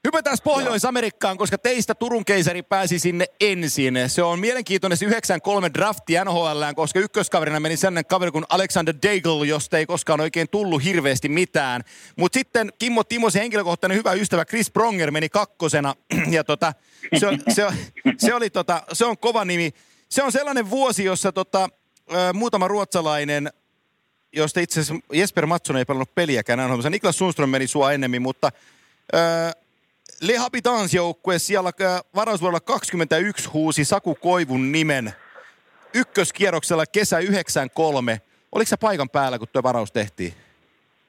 Hypätään Pohjois-Amerikkaan, koska teistä Turun keisari pääsi sinne ensin. Se on mielenkiintoinen se 93 drafti NHL, koska ykköskaverina meni sellainen kaveri kuin Alexander Daigle, josta ei koskaan oikein tullut hirveästi mitään. Mutta sitten Kimmo Timosen henkilökohtainen hyvä ystävä Chris Pronger meni kakkosena. Ja tota, se, on, se, on, se, oli tota, se on kova nimi. Se on sellainen vuosi, jossa tota, muutama ruotsalainen josta itse asiassa Jesper Matson ei pelannut peliäkään. Niklas Sundström meni sua ennemmin, mutta... Le Habitants joukkue siellä äh, varausvuorolla 21 huusi Saku Koivun nimen ykköskierroksella kesä 93. Oliko se paikan päällä, kun tuo varaus tehtiin?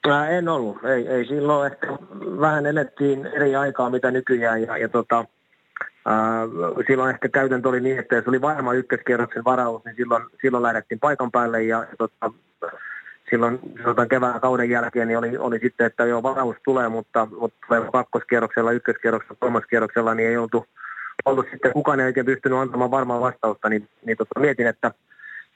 Ää, en ollut. Ei, ei silloin ehkä vähän elettiin eri aikaa mitä nykyään ja, ja tota, ää, silloin ehkä käytäntö oli niin, että jos oli varma ykköskierroksen varaus, niin silloin, silloin lähdettiin paikan päälle ja tota, silloin sanotaan kevään kauden jälkeen niin oli, oli sitten, että jo varaus tulee, mutta, mutta kakkoskierroksella, ykköskierroksella, kolmaskierroksella niin ei oltu, ollut sitten kukaan ei oikein pystynyt antamaan varmaa vastausta, niin, niin tota, mietin, että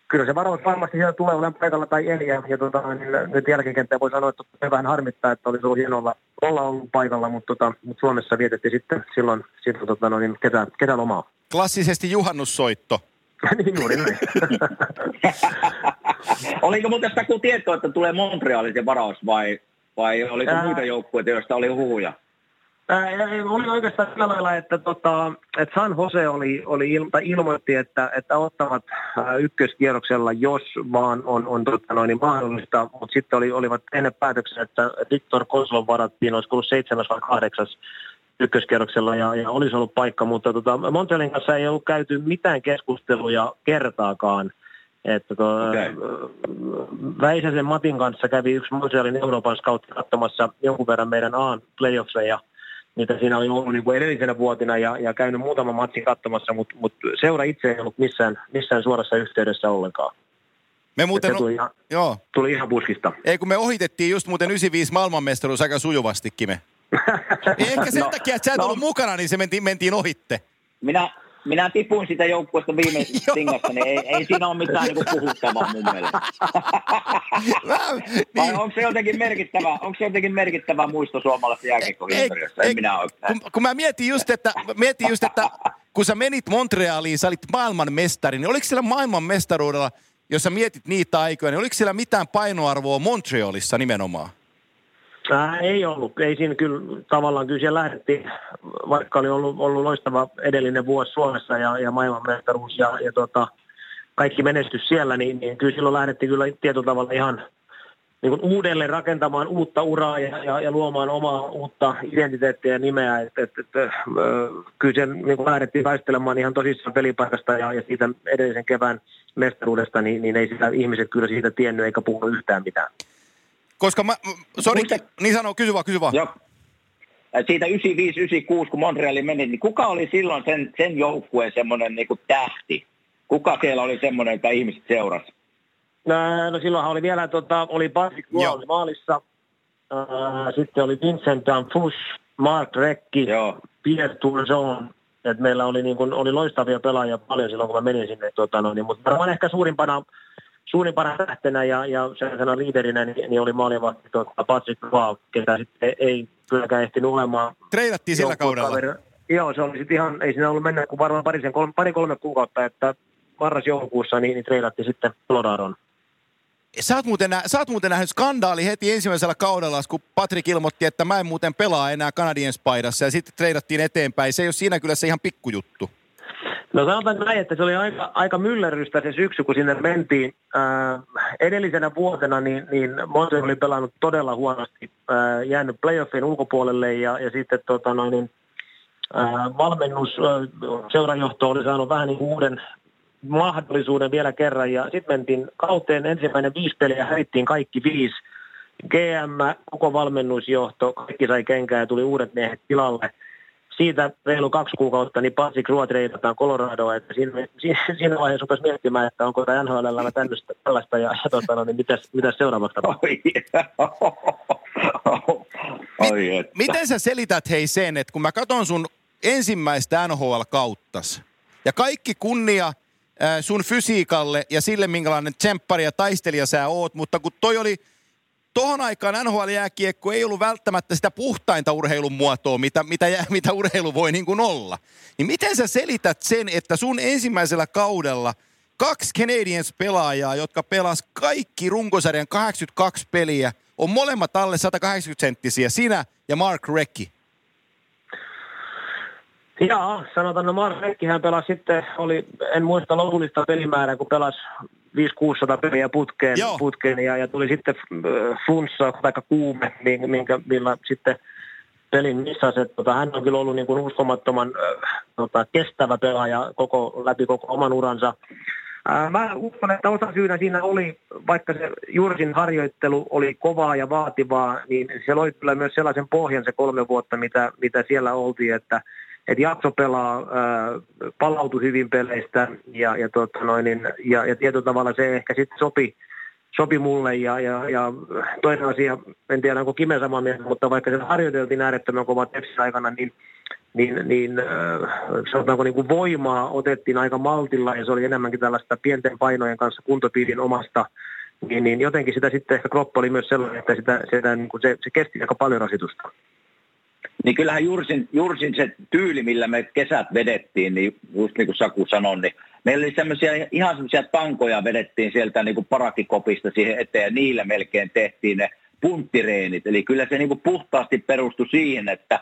kyllä se varaus varmasti siellä tulee olemaan paikalla tai ei, ja, ja tota, niin nyt jälkikäteen voi sanoa, että se vähän harmittaa, että olisi ollut hienoa olla ollut paikalla, mutta, tota, mutta Suomessa vietettiin sitten silloin, silloin tota, no, niin kesä, kesälomaa. Klassisesti juhannussoitto. niin juuri näin. Oliko muuten sitä kun tietoa, että tulee Montrealin varaus vai, vai oliko Ää... muita joukkueita, joista oli huhuja? Ää, oli oikeastaan sillä lailla, että, tota, että San Jose oli, oli il, tai ilmoitti, että, että ottavat ykköskierroksella, jos vaan on, on tota, noin, niin mahdollista, mutta sitten oli, olivat ennen päätöksen, että Viktor Koslov varattiin, olisi ollut seitsemäs vai kahdeksas ykköskierroksella ja, ja olisi ollut paikka, mutta tota, Montrealin kanssa ei ollut käyty mitään keskusteluja kertaakaan. Että to, okay. Väisäsen Matin kanssa kävi yksi Montrealin Euroopan scoutti katsomassa jonkun verran meidän Aan playoffseja, mitä siinä oli ollut niin kuin edellisenä vuotina ja, ja käynyt muutaman matsin katsomassa, mutta mut seura itse ei ollut missään, missään suorassa yhteydessä ollenkaan. Me muuten, se tuli ihan, joo. tuli ihan puskista. Ei kun me ohitettiin just muuten 95 maailmanmestaruus aika sujuvastikin me. Ehkä sen no, takia, että sä et no, ollut mukana, niin se mentiin, mentiin ohitte. Minä, minä tipuin sitä joukkueesta viime Joo. tingasta, niin ei, ei siinä ole mitään niin puhuttavaa mun mielestä. Vähän, Vai niin, onko se jotenkin merkittävä, onko se jotenkin merkittävä muisto suomalaisen jääkiekkohistoriassa? En minä kun, kun mä mietin just, että, mietin just, että kun sä menit Montrealiin, sä olit maailmanmestari, niin oliko siellä maailmanmestaruudella, jos sä mietit niitä aikoja, niin oliko siellä mitään painoarvoa Montrealissa nimenomaan? Ää, ei ollut. Ei siinä kyllä tavallaan kyllä siellä lähdettiin, vaikka oli ollut, ollut loistava edellinen vuosi Suomessa ja, ja maailmanmestaruus ja, ja tota, kaikki menestys siellä, niin, niin kyllä silloin lähdettiin kyllä tietyllä tavalla ihan niin kuin uudelleen rakentamaan uutta uraa ja, ja, ja luomaan omaa uutta identiteettiä ja nimeä. Et, et, et, ö, kyllä sen niin kuin lähdettiin taistelemaan ihan tosissaan pelipaikasta ja, ja siitä edellisen kevään mestaruudesta, niin, niin ei sitä ihmiset kyllä siitä tiennyt eikä puhunut yhtään mitään. Koska mä, sorry, Muista- niin sano, kysy vaan, kysy vaan. Joo. Et Siitä 95-96, kun Montreali meni, niin kuka oli silloin sen, sen joukkueen semmoinen niin tähti? Kuka siellä oli semmoinen, että ihmiset seurasi? No, no silloinhan oli vielä, tota, oli Patrick oli maalissa, Ää, sitten oli Vincent Danfus, Mark Rekki, Joo. Pierre Tourson, että meillä oli, niin kuin, oli loistavia pelaajia paljon silloin, kun mä menin sinne, tota, no, niin, mutta varmaan ehkä suurimpana, suurimpana tähtenä ja, ja sellaisena liiderinä niin, niin oli maalivahti Patrick Roy, ketä sitten ei kylläkään ehtinyt olemaan Treidattiin sillä kaudella. joukkuekaveri. Joo, se oli sitten ihan, ei siinä ollut mennä kuin varmaan parisen, kolme, pari kolme kuukautta, että marras-joulukuussa niin, niin treidattiin sitten Coloradoon. Sä oot, muuten, nä- sä oot muuten nähnyt skandaali heti ensimmäisellä kaudella, kun Patrick ilmoitti, että mä en muuten pelaa enää Canadiens paidassa ja sitten treidattiin eteenpäin. Se ei ole siinä kyllä se ihan pikkujuttu. No sanotaan näin, että se oli aika, aika myllerrystä se syksy, kun sinne mentiin. Ää, edellisenä vuotena niin, niin Montreal oli pelannut todella huonosti, ää, jäänyt playoffin ulkopuolelle ja, ja sitten tota noin, niin, ää, valmennus, ää, seurajohto oli saanut vähän niin uuden mahdollisuuden vielä kerran ja sitten mentiin kauteen ensimmäinen viisi peliä hävittiin kaikki viisi. GM, koko valmennusjohto, kaikki sai kenkää ja tuli uudet miehet tilalle siitä reilu kaksi kuukautta, niin Patrick Roy treidataan Coloradoa, että siinä, siinä, siinä vaiheessa rupesi miettimään, että onko tämä NHL tällaista, tällaista ja, ja tota, no, niin mitäs, mitäs seuraavaksi tapahtuu. Oi, Oi että. Miten sä selität hei sen, että kun mä katson sun ensimmäistä NHL-kauttas ja kaikki kunnia äh, sun fysiikalle ja sille, minkälainen tsemppari ja taistelija sä oot, mutta kun toi oli tohon aikaan NHL-jääkiekko ei ollut välttämättä sitä puhtainta urheilun muotoa, mitä, mitä, mitä urheilu voi niin kuin olla. Niin miten sä selität sen, että sun ensimmäisellä kaudella kaksi Canadiens-pelaajaa, jotka pelas kaikki runkosarjan 82 peliä, on molemmat alle 180 senttisiä, sinä ja Mark Recki. Jaa, sanotaan, no Mark Rekkihän pelasi sitten, oli, en muista lopullista pelimäärää, kun pelasi 5-600 peliä putkeen, Joo. putkeen ja, ja, tuli sitten äh, flunssa tai kuume, minkä, minkä, millä sitten pelin missasi. että Tota, hän on kyllä ollut niin kuin uskomattoman äh, tota, kestävä pelaaja koko, läpi koko oman uransa. Ää, Mä uskon, että osa syynä siinä oli, vaikka se Jursin harjoittelu oli kovaa ja vaativaa, niin se loi kyllä myös sellaisen pohjan se kolme vuotta, mitä, mitä siellä oltiin, että et jakso pelaa, ää, palautui hyvin peleistä ja, ja, tota noin, niin, ja, ja tietyllä tavalla se ehkä sitten sopi, sopi mulle ja, ja, ja toinen asia, en tiedä onko Kime samaa mieltä, mutta vaikka se harjoiteltiin äärettömän kova Tepsin aikana, niin niin, niin äh, sanotaanko niin kuin voimaa otettiin aika maltilla ja se oli enemmänkin tällaista pienten painojen kanssa kuntopiirin omasta, niin, niin jotenkin sitä sitten ehkä kroppa oli myös sellainen, että sitä, sitä, niin kuin se, se kesti aika paljon rasitusta. Niin kyllähän Jursin, Jursin se tyyli, millä me kesät vedettiin, niin just niin kuin Saku sanoi, niin meillä oli semmoisia, ihan semmoisia tankoja vedettiin sieltä niin kuin parakikopista siihen eteen ja niillä melkein tehtiin ne punttireenit. Eli kyllä se niin kuin puhtaasti perustui siihen, että,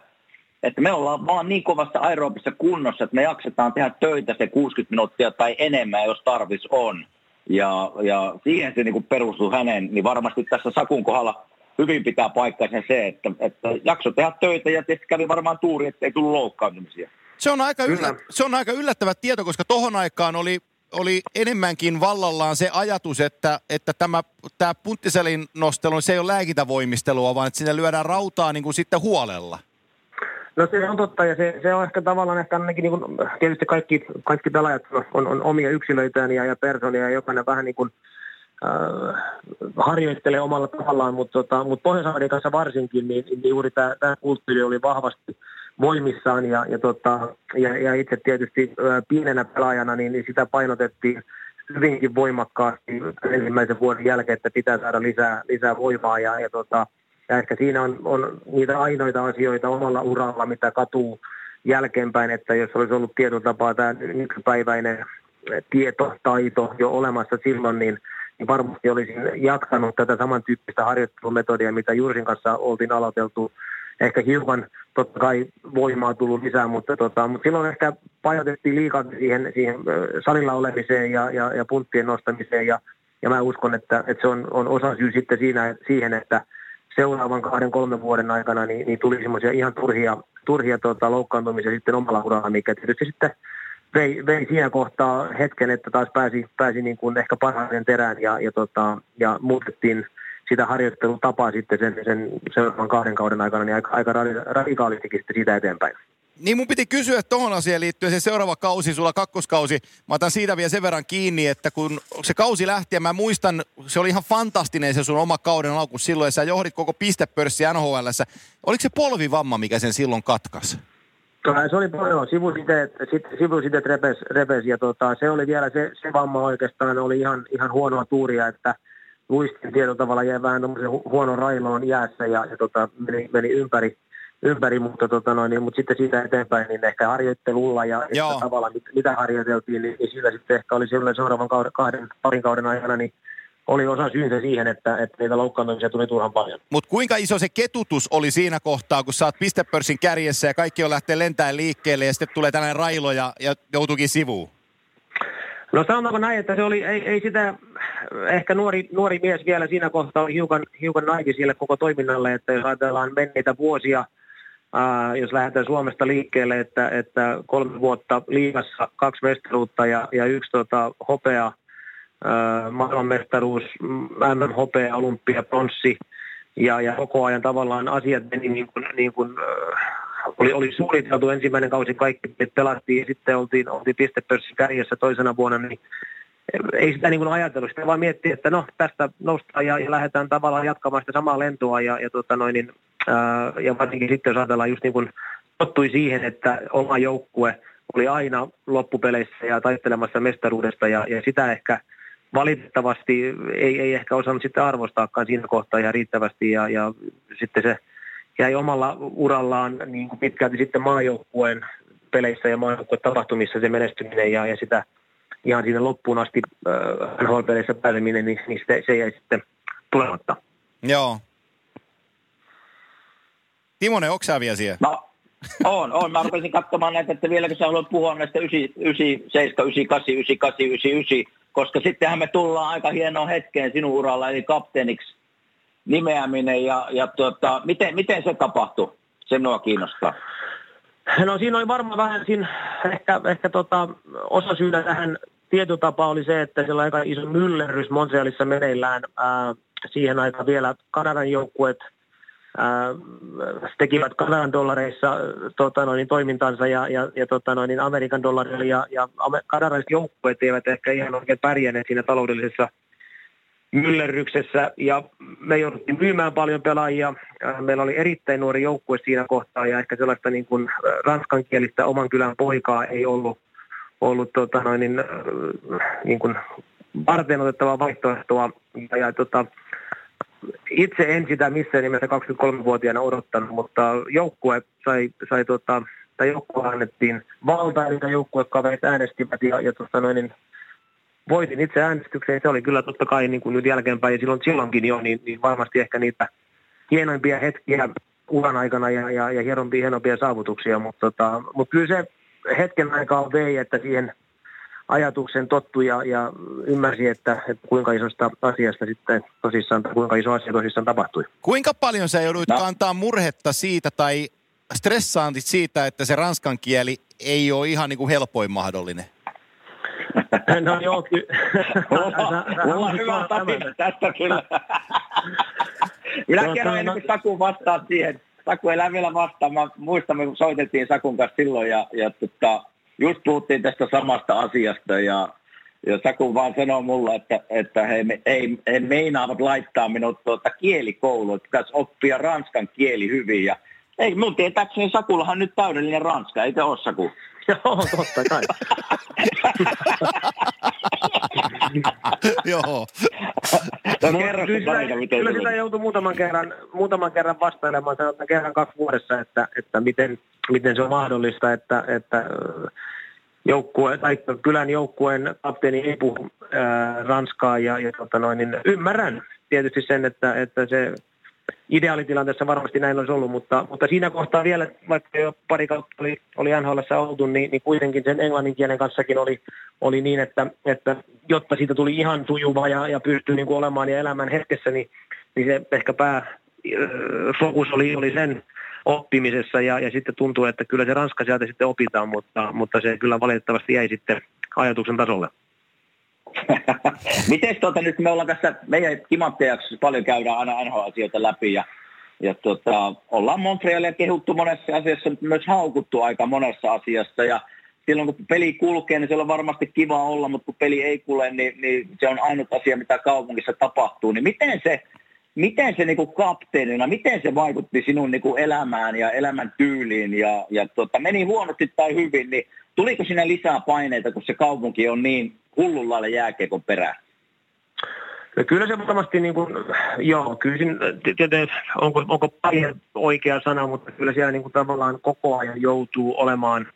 että me ollaan vaan niin kovassa aerobissa kunnossa, että me jaksetaan tehdä töitä se 60 minuuttia tai enemmän, jos tarvis on. Ja, ja siihen se niin kuin perustuu hänen, niin varmasti tässä Sakun kohdalla hyvin pitää paikkansa se, että, että jakso tehdä töitä ja tietysti kävi varmaan tuuri, että ei tullut loukkaantumisia. Se on aika, Kyllä. yllä, se on aika yllättävä tieto, koska tohon aikaan oli, oli enemmänkin vallallaan se ajatus, että, että tämä, tämä punttiselin nostelu, se ei ole lääkintävoimistelua, vaan että sinne lyödään rautaa niin kuin sitten huolella. No se on totta ja se, se on ehkä tavallaan ehkä ainakin niin kuin, tietysti kaikki, kaikki pelaajat on, on omia yksilöitään ja, ja persoonia ja jokainen vähän niin kuin, harjoittelee omalla tavallaan, mutta, tota, mutta Pohjois-Amerikassa varsinkin, niin, niin juuri tämä, tämä kulttuuri oli vahvasti, voimissaan ja, ja, tota, ja, ja itse tietysti ää, pienenä pelaajana niin, niin sitä painotettiin hyvinkin voimakkaasti ensimmäisen vuoden jälkeen, että pitää saada lisää, lisää voimaa ja, ja, tota, ja ehkä siinä on, on niitä ainoita asioita omalla uralla, mitä katuu jälkeenpäin, että jos olisi ollut tietyllä tapaa tämä nykypäiväinen tieto, taito jo olemassa silloin, niin, niin varmasti olisin jatkanut tätä samantyyppistä harjoittelumetodia, mitä Jursin kanssa oltiin aloiteltu. Ehkä hiukan totta kai voimaa tullut lisää, mutta, tota, mutta silloin ehkä painotettiin liikaa siihen, siihen salilla olemiseen ja, ja, ja punttien nostamiseen ja, ja mä uskon, että, että se on, on osa syy sitten siinä, siihen, että seuraavan kahden, kolmen vuoden aikana niin, niin tuli semmoisia ihan turhia, turhia tota, loukkaantumisia sitten omalla uralla, mikä tietysti sitten vei, vei siinä kohtaa hetken, että taas pääsi, pääsi niin kuin ehkä parhaiten terään ja, ja, tota, ja muutettiin sitä harjoittelutapaa sitten sen, sen seuraavan kahden kauden aikana niin aika, aika radikaalistikin sitten siitä eteenpäin. Niin mun piti kysyä tuohon asiaan liittyen se seuraava kausi, sulla kakkoskausi. Mä otan siitä vielä sen verran kiinni, että kun se kausi lähti ja mä muistan, se oli ihan fantastinen se sun oma kauden alku silloin, ja sä johdit koko pistepörssi NHL. Oliko se polvivamma, mikä sen silloin katkas? Se oli paljon, sivusiteet, sivusiteet repes, repes ja tota, se oli vielä se, se vamma oikeastaan oli ihan, ihan huonoa tuuria, että luistin tietyllä tavalla jäi vähän huonon railoon jäässä ja, ja tota, meni, meni ympäri, ympäri mutta, tota noin, niin, mutta sitten siitä eteenpäin niin ehkä harjoittelulla ja tavalla mit, mitä harjoiteltiin, niin, niin sillä sitten ehkä oli seuraavan kauden, kahden, parin kauden aikana niin oli osa syynsä siihen, että, että niitä loukkaantumisia tuli turhan paljon. Mutta kuinka iso se ketutus oli siinä kohtaa, kun sä oot pistepörssin kärjessä ja kaikki on lähteä lentämään liikkeelle ja sitten tulee tällainen railo ja, ja joutuukin sivuun? No sanotaanko näin, että se oli, ei, ei sitä, ehkä nuori, nuori mies vielä siinä kohtaa oli hiukan, hiukan naivi sille koko toiminnalle, että jos ajatellaan menneitä vuosia, ää, jos lähdetään Suomesta liikkeelle, että, että kolme vuotta liigassa, kaksi mestaruutta ja, ja yksi tota, hopea, ää, maailmanmestaruus, MM, hopea, olympia, pronssi, ja, ja koko ajan tavallaan asiat meni niin kuin, niin kuin oli, oli suunniteltu ensimmäinen kausi kaikki, pelattiin ja sitten oltiin, oltiin pistepörssin kärjessä toisena vuonna, niin ei sitä niin kuin ajatellut, sitä vaan miettii, että no tästä noustaan ja, ja lähdetään tavallaan jatkamaan sitä samaa lentoa ja, ja, tota noin, niin, ää, ja varsinkin sitten jos ajatellaan just niin kuin tottui siihen, että oma joukkue oli aina loppupeleissä ja taistelemassa mestaruudesta ja, ja sitä ehkä valitettavasti ei, ei ehkä osannut sitten arvostaakaan siinä kohtaa ihan riittävästi ja, ja sitten se jäi omalla urallaan niin kuin pitkälti sitten maajoukkueen peleissä ja maajoukkueen tapahtumissa se menestyminen ja, ja sitä ihan siinä loppuun asti äh, NHL-peleissä pääseminen, niin, niin se, se jäi sitten tulematta. Joo. Timonen, onko sä vielä siellä? No, on, on. Mä rupesin katsomaan näitä, että vieläkö sä haluat puhua näistä 97, 98, 98, 99, koska sittenhän me tullaan aika hienoon hetkeen sinun uralla, eli kapteeniksi nimeäminen ja, ja tuota, miten, miten se tapahtui? Se minua kiinnostaa. No siinä oli varmaan vähän siinä, ehkä, ehkä tota, osa syynä tähän tietotapa oli se, että siellä aika iso myllerrys Montrealissa meneillään. Ää, siihen aikaan vielä Kanadan joukkueet tekivät Kanadan dollareissa tota noin, toimintansa ja, ja, ja tota noin, Amerikan dollarilla ja, ja kanadalaiset joukkueet eivät ehkä ihan oikein pärjänneet siinä taloudellisessa – myllerryksessä ja me jouduttiin myymään paljon pelaajia. Meillä oli erittäin nuori joukkue siinä kohtaa ja ehkä sellaista niin kuin ranskankielistä oman kylän poikaa ei ollut, ollut tota noin, niin, niin kuin varten otettavaa vaihtoehtoa. Ja, ja tota, itse en sitä missään nimessä 23-vuotiaana odottanut, mutta joukkue sai, sai tota, tai joukkue annettiin valtaa, mitä joukkuekaverit äänestivät ja, ja tota noin, niin voitin itse äänestykseen. Se oli kyllä totta kai niin kuin nyt jälkeenpäin ja silloin, silloinkin jo, niin, niin varmasti ehkä niitä hienoimpia hetkiä uran aikana ja, ja, ja hienompia, hienompia saavutuksia, mutta, tota, mutta kyllä se hetken aikaa vei, että siihen ajatuksen tottui ja, ja ymmärsi, että, että kuinka isosta asiasta sitten tosissaan, tai kuinka iso asia tosissaan tapahtui. Kuinka paljon sä jouduit no. kantaa murhetta siitä tai stressaantit siitä, että se ranskan kieli ei ole ihan niin kuin helpoin mahdollinen? No joo, kyllä. Mulla on hyvä tapina tästä kyllä. Minä tuota, kerron ennen kuin Saku vastaa siihen. Saku ei vielä vastaa. Mä muistan, me soitettiin Sakun kanssa silloin ja, ja tota, just puhuttiin tästä samasta asiasta ja, ja Saku vaan sanoi mulle, että, että he, ei, he meinaavat laittaa minut tuota kielikouluun, että pitäisi oppia ranskan kieli hyvin ja Ei, mun tietääkseni Sakullahan nyt täydellinen Ranska, eikö ole Saku? Joo, totta kai. Joo. No, No, kerro kyllä sitä, miten kyllä sitä joutui muutaman kerran, muutaman kerran vastailemaan, sanotaan kerran kaksi vuodessa, että, että miten, miten se on mahdollista, että, että ö, joukkue, tai kylän joukkueen kapteeni ei puhu ää, ranskaa ja, ja tota noin, niin ymmärrän tietysti sen, että, että se ideaalitilanteessa varmasti näin olisi ollut, mutta, mutta siinä kohtaa vielä, vaikka jo pari kautta oli, oli NHL oltu, niin, niin kuitenkin sen englannin kielen kanssakin oli, oli niin, että, että jotta siitä tuli ihan sujuva ja, ja pystyi niin kuin olemaan ja elämään hetkessä, niin, niin se ehkä pää ö, fokus oli, oli sen oppimisessa ja, ja sitten tuntuu, että kyllä se ranska sieltä sitten opitaan, mutta, mutta se kyllä valitettavasti jäi sitten ajatuksen tasolle. Miten tuota, nyt me ollaan tässä meidän kimanttejaksossa paljon käydään aina NHL-asioita läpi ja, ja tota, ollaan Montrealia kehuttu monessa asiassa, mutta myös haukuttu aika monessa asiassa ja silloin kun peli kulkee, niin siellä on varmasti kiva olla, mutta kun peli ei kulje, niin, niin se on ainut asia, mitä kaupungissa tapahtuu. Niin miten se, miten se niin kuin kapteenina, miten se vaikutti sinun niin elämään ja elämän tyyliin ja, ja tota, meni huonosti tai hyvin, niin tuliko sinne lisää paineita, kun se kaupunki on niin hullun lailla jääkiekon perä? No kyllä se varmasti, niin kuin, joo, kyllä siinä, onko, onko paine oikea sana, mutta kyllä siellä niin kuin, tavallaan koko ajan joutuu olemaan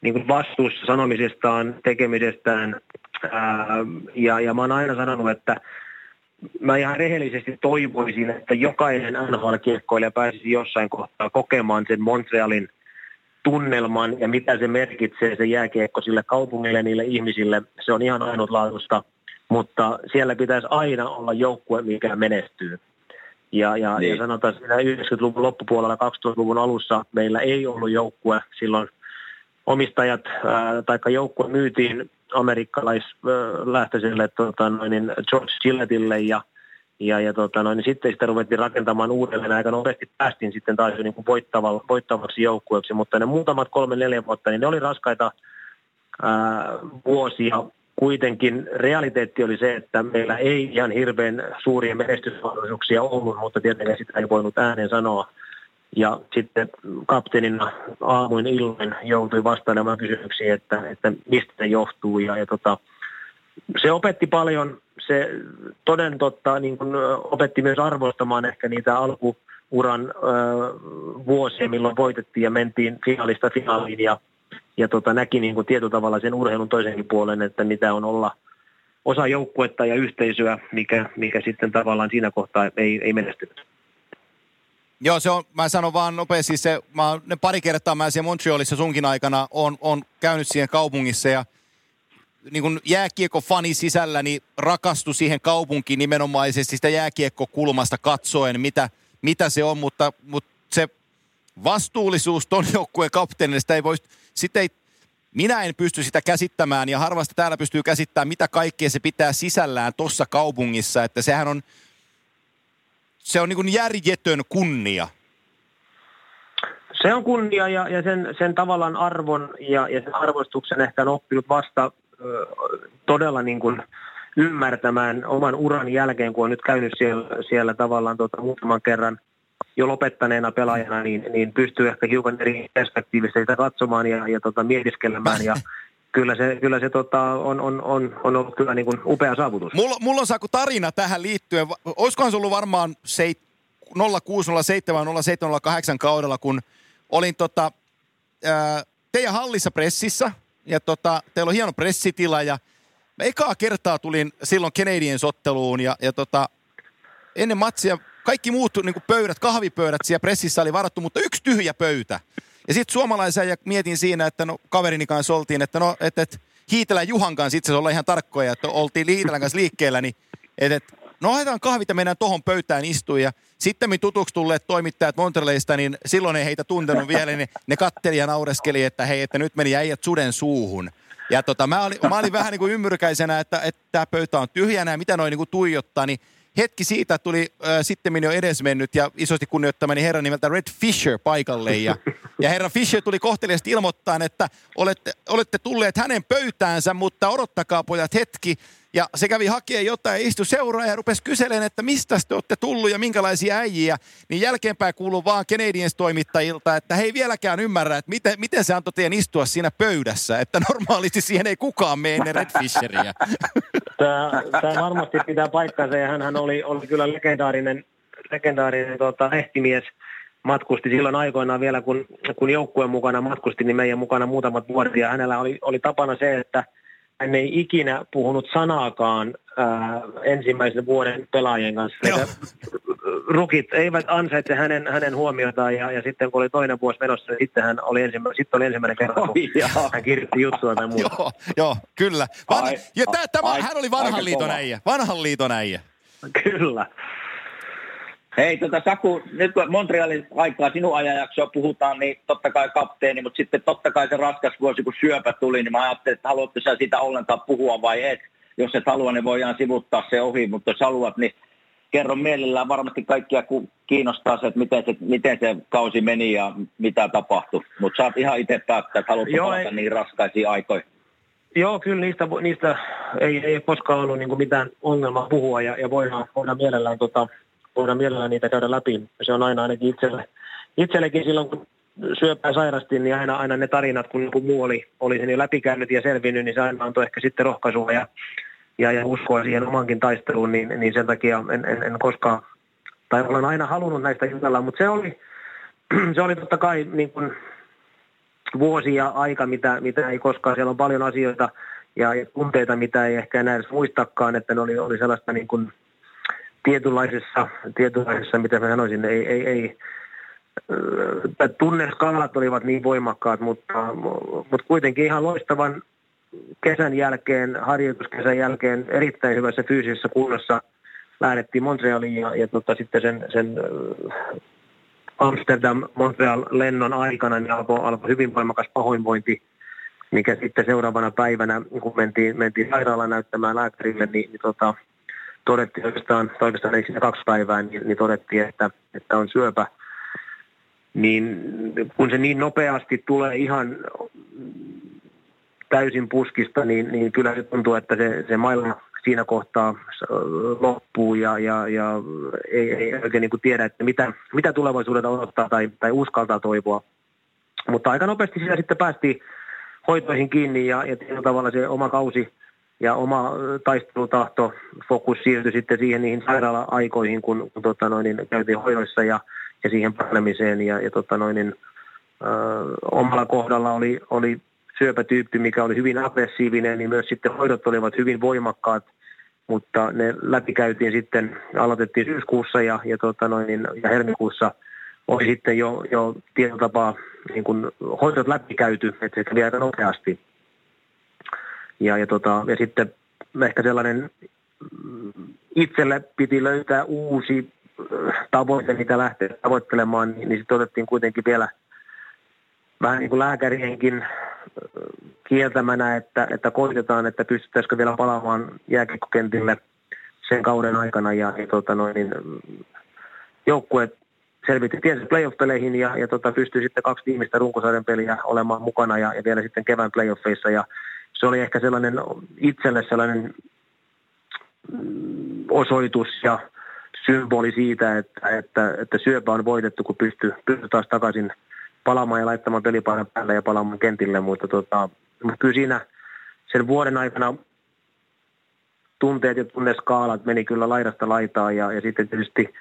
niin kuin vastuussa sanomisestaan, tekemisestään. Ää, ja, ja mä oon aina sanonut, että mä ihan rehellisesti toivoisin, että jokainen NHL-kiekkoilija pääsisi jossain kohtaa kokemaan sen Montrealin tunnelman ja mitä se merkitsee se jääkiekko sille kaupungille, niille ihmisille. Se on ihan ainutlaatuista, mutta siellä pitäisi aina olla joukkue, mikä menestyy. Ja, ja, Niin. ja sanotaan siinä 90-luvun loppupuolella 2000-luvun alussa meillä ei ollut joukkue silloin omistajat tai joukkue myytiin amerikkalaislähtöiselle tota, noin, niin George Gillettille ja, ja, ja tota, noin, niin sitten sitä ruvettiin rakentamaan uudelleen. Aika nopeasti päästiin sitten taas niin kuin voittava, voittavaksi joukkueeksi, mutta ne muutamat kolme neljä vuotta, niin ne oli raskaita ää, vuosia. Kuitenkin realiteetti oli se, että meillä ei ihan hirveän suuria menestysmahdollisuuksia ollut, mutta tietenkään sitä ei voinut ääneen sanoa. Ja sitten kapteenina aamuin illoin joutui vastailemaan kysymyksiin, että, että mistä se johtuu. Ja, ja tota, se opetti paljon. Se toden totta niin kun, opetti myös arvostamaan ehkä niitä alkuuran ö, vuosia, milloin voitettiin ja mentiin finaalista finaaliin. Ja, ja tota, näki niin kuin tietyllä tavalla sen urheilun toisenkin puolen, että mitä on olla osa joukkuetta ja yhteisöä, mikä, mikä sitten tavallaan siinä kohtaa ei, ei menestynyt. Joo, se on, mä sanon vaan nopeasti se, mä ne pari kertaa mä siellä Montrealissa sunkin aikana on, on käynyt siihen kaupungissa ja niin kun jääkiekko-fani sisällä, niin rakastui siihen kaupunkiin nimenomaisesti sitä jääkiekko-kulmasta katsoen, mitä, mitä se on, mutta, mutta se vastuullisuus ton joukkueen kapteenille, sitä ei voi, sitä ei, minä en pysty sitä käsittämään ja harvasta täällä pystyy käsittämään, mitä kaikkea se pitää sisällään tuossa kaupungissa, että sehän on, se on niin kuin järjetön kunnia. Se on kunnia ja, ja sen, sen tavallaan arvon ja, ja sen arvostuksen ehkä on oppinut vasta todella niin kuin ymmärtämään oman uran jälkeen, kun on nyt käynyt siellä, siellä tavallaan tota, muutaman kerran jo lopettaneena pelaajana, niin, niin pystyy ehkä hiukan eri perspektiivistä sitä katsomaan ja, ja tota, mietiskelemään ja kyllä se, kyllä se tota, on, on, on, on ollut kyllä niin kuin upea saavutus. Mulla, mulla on Saku tarina tähän liittyen. Olisikohan se ollut varmaan seit, 06, 07, 07, 08 kaudella, kun olin tota, ää, teidän hallissa pressissä. Ja tota, teillä on hieno pressitila ja mä ekaa kertaa tulin silloin Canadiens otteluun ja, ja tota, ennen matsia kaikki muut niin pöydät, kahvipöydät siellä pressissä oli varattu, mutta yksi tyhjä pöytä. Ja sitten suomalaisen ja mietin siinä, että no kaverini kanssa oltiin, että no, että et, Hiitelän Juhan kanssa itse asiassa ihan tarkkoja, että oltiin Hiitelän kanssa liikkeellä, niin että et, no haetaan kahvit ja mennään tohon pöytään istuun. Ja sitten me tutuksi tulleet toimittajat Montrealista, niin silloin ei heitä tuntenut vielä, niin ne katteli ja naureskeli, että hei, että nyt meni äijät suden suuhun. Ja tota, mä, olin, mä olin vähän niin kuin ymmyrkäisenä, että, että tämä pöytä on tyhjänä ja mitä noin niin kuin tuijottaa, niin hetki siitä tuli äh, sitten jo edesmennyt ja isosti kunnioittamani herran nimeltä Red Fisher paikalle. Ja, ja herra Fisher tuli kohteliasti ilmoittaa, että olette, olette tulleet hänen pöytäänsä, mutta odottakaa pojat hetki. Ja se kävi hakea jotain ja istui seuraa ja rupesi kyselemään, että mistä te olette tullut ja minkälaisia äijiä. Niin jälkeenpäin kuuluu vaan Canadiens-toimittajilta, että he vieläkään ymmärrä, että miten, miten se antoi teidän istua siinä pöydässä. Että normaalisti siihen ei kukaan mene ennen Redfisheriä. Tämä, tämä varmasti pitää paikkansa ja hän oli, oli kyllä legendaarinen, legendaarinen tota, lehtimies – matkusti silloin aikoinaan vielä, kun, kun joukkueen mukana matkusti, niin meidän mukana muutamat vuodet. Ja hänellä oli, oli tapana se, että hän ei ikinä puhunut sanaakaan ää, ensimmäisen vuoden pelaajien kanssa. Rukit eivät ansaitse hänen, hänen huomiotaan ja, ja sitten kun oli toinen vuosi menossa, niin sitten hän oli, ensimmä, sitten oli ensimmäinen kerta, kun hän kirjoitti juttua tai muuta. joo, joo, kyllä. Van, ai, ja tämä, ai, hän oli vanhan liiton äijä. Vanhan liiton äijä. Kyllä. Hei, tota Saku, nyt kun Montrealin aikaa sinun ajanjaksoa puhutaan, niin totta kai kapteeni, mutta sitten totta kai se raskas vuosi, kun syöpä tuli, niin mä ajattelin, että haluatko sä siitä ollenkaan puhua vai et. Jos et halua, niin voidaan sivuttaa se ohi, mutta jos haluat, niin kerro mielellään. Varmasti kaikkia kiinnostaa se, että miten se, miten se kausi meni ja mitä tapahtui. Mutta saat ihan itse päättää, että haluatko Joo, palata ei... niin raskaisiin aikoihin. Joo, kyllä niistä, niistä ei, ei koskaan ollut niin mitään ongelmaa puhua ja, ja voidaan, voidaan mielellään tota, voidaan mielellään niitä käydä läpi. Se on aina ainakin itselle, itsellekin silloin, kun syöpää sairastin, niin aina, aina ne tarinat, kun joku muu oli, oli sen jo läpikäynyt ja selvinnyt, niin se aina antoi ehkä sitten rohkaisua ja, ja, ja uskoa siihen omankin taisteluun, niin, niin sen takia en, en, en koskaan, tai olen aina halunnut näistä jutella, mutta se oli, se oli totta kai niin kuin vuosi ja aika, mitä, mitä ei koskaan, siellä on paljon asioita ja, ja tunteita, mitä ei ehkä enää edes muistakaan, että ne oli, oli sellaista niin kuin, tietynlaisessa, tietynlaisessa mitä mä sanoisin, ei, ei, ei tunneskaalat olivat niin voimakkaat, mutta, mutta kuitenkin ihan loistavan kesän jälkeen, harjoituskesän jälkeen erittäin hyvässä fyysisessä kunnossa lähdettiin Montrealiin ja, ja tota, sitten sen, sen Amsterdam-Montreal-lennon aikana niin alkoi, alkoi hyvin voimakas pahoinvointi, mikä sitten seuraavana päivänä, kun mentiin, mentiin sairaalaan näyttämään lääkärille, niin, niin tota, todettiin oikeastaan, oikeastaan ei siinä kaksi päivää, niin, niin todettiin, että, että on syöpä. Niin kun se niin nopeasti tulee ihan täysin puskista, niin, niin kyllä se tuntuu, että se, se maailma siinä kohtaa loppuu ja, ja, ja ei, ei oikein niin kuin tiedä, että mitä, mitä tulevaisuudelta odottaa tai, tai uskaltaa toivoa. Mutta aika nopeasti siinä sitten päästiin hoitoihin kiinni ja, ja tavalla se oma kausi – ja oma taistelutahto, fokus siirtyi sitten siihen niihin sairaala-aikoihin, kun, kun tota noin, niin käytiin hoidoissa ja, ja siihen panemiseen. Ja, ja tota noin, niin, ö, omalla kohdalla oli, oli syöpätyyppi, mikä oli hyvin aggressiivinen, niin myös sitten hoidot olivat hyvin voimakkaat, mutta ne läpikäytiin sitten, aloitettiin syyskuussa ja, ja, tota noin, niin, ja helmikuussa oli sitten jo, jo tietotapaa niin kuin hoidot läpikäyty, että se kävi aika nopeasti. Ja, ja, tota, ja sitten ehkä sellainen mm, itselle piti löytää uusi äh, tavoite, mitä lähteä tavoittelemaan, niin, niin sitten otettiin kuitenkin vielä vähän niin kuin lääkärienkin äh, kieltämänä, että, että koitetaan, että pystyttäisikö vielä palaamaan jääkiekkokentille sen kauden aikana. Ja, ja tota noin, niin, joukkueet selvitti tiensä playoff-peleihin ja, ja tota, pystyi sitten kaksi viimeistä runkosarjan peliä olemaan mukana ja, ja vielä sitten kevään playoffeissa. Ja se oli ehkä sellainen itselle sellainen mm, osoitus ja symboli siitä, että, että, että syöpä on voitettu, kun pystyy, pystyy taas takaisin palaamaan ja laittamaan pelipaikan päälle ja palaamaan kentille, mutta, tota, mutta kyllä siinä sen vuoden aikana tunteet ja tunneskaalat meni kyllä laidasta laitaan ja, ja sitten tietysti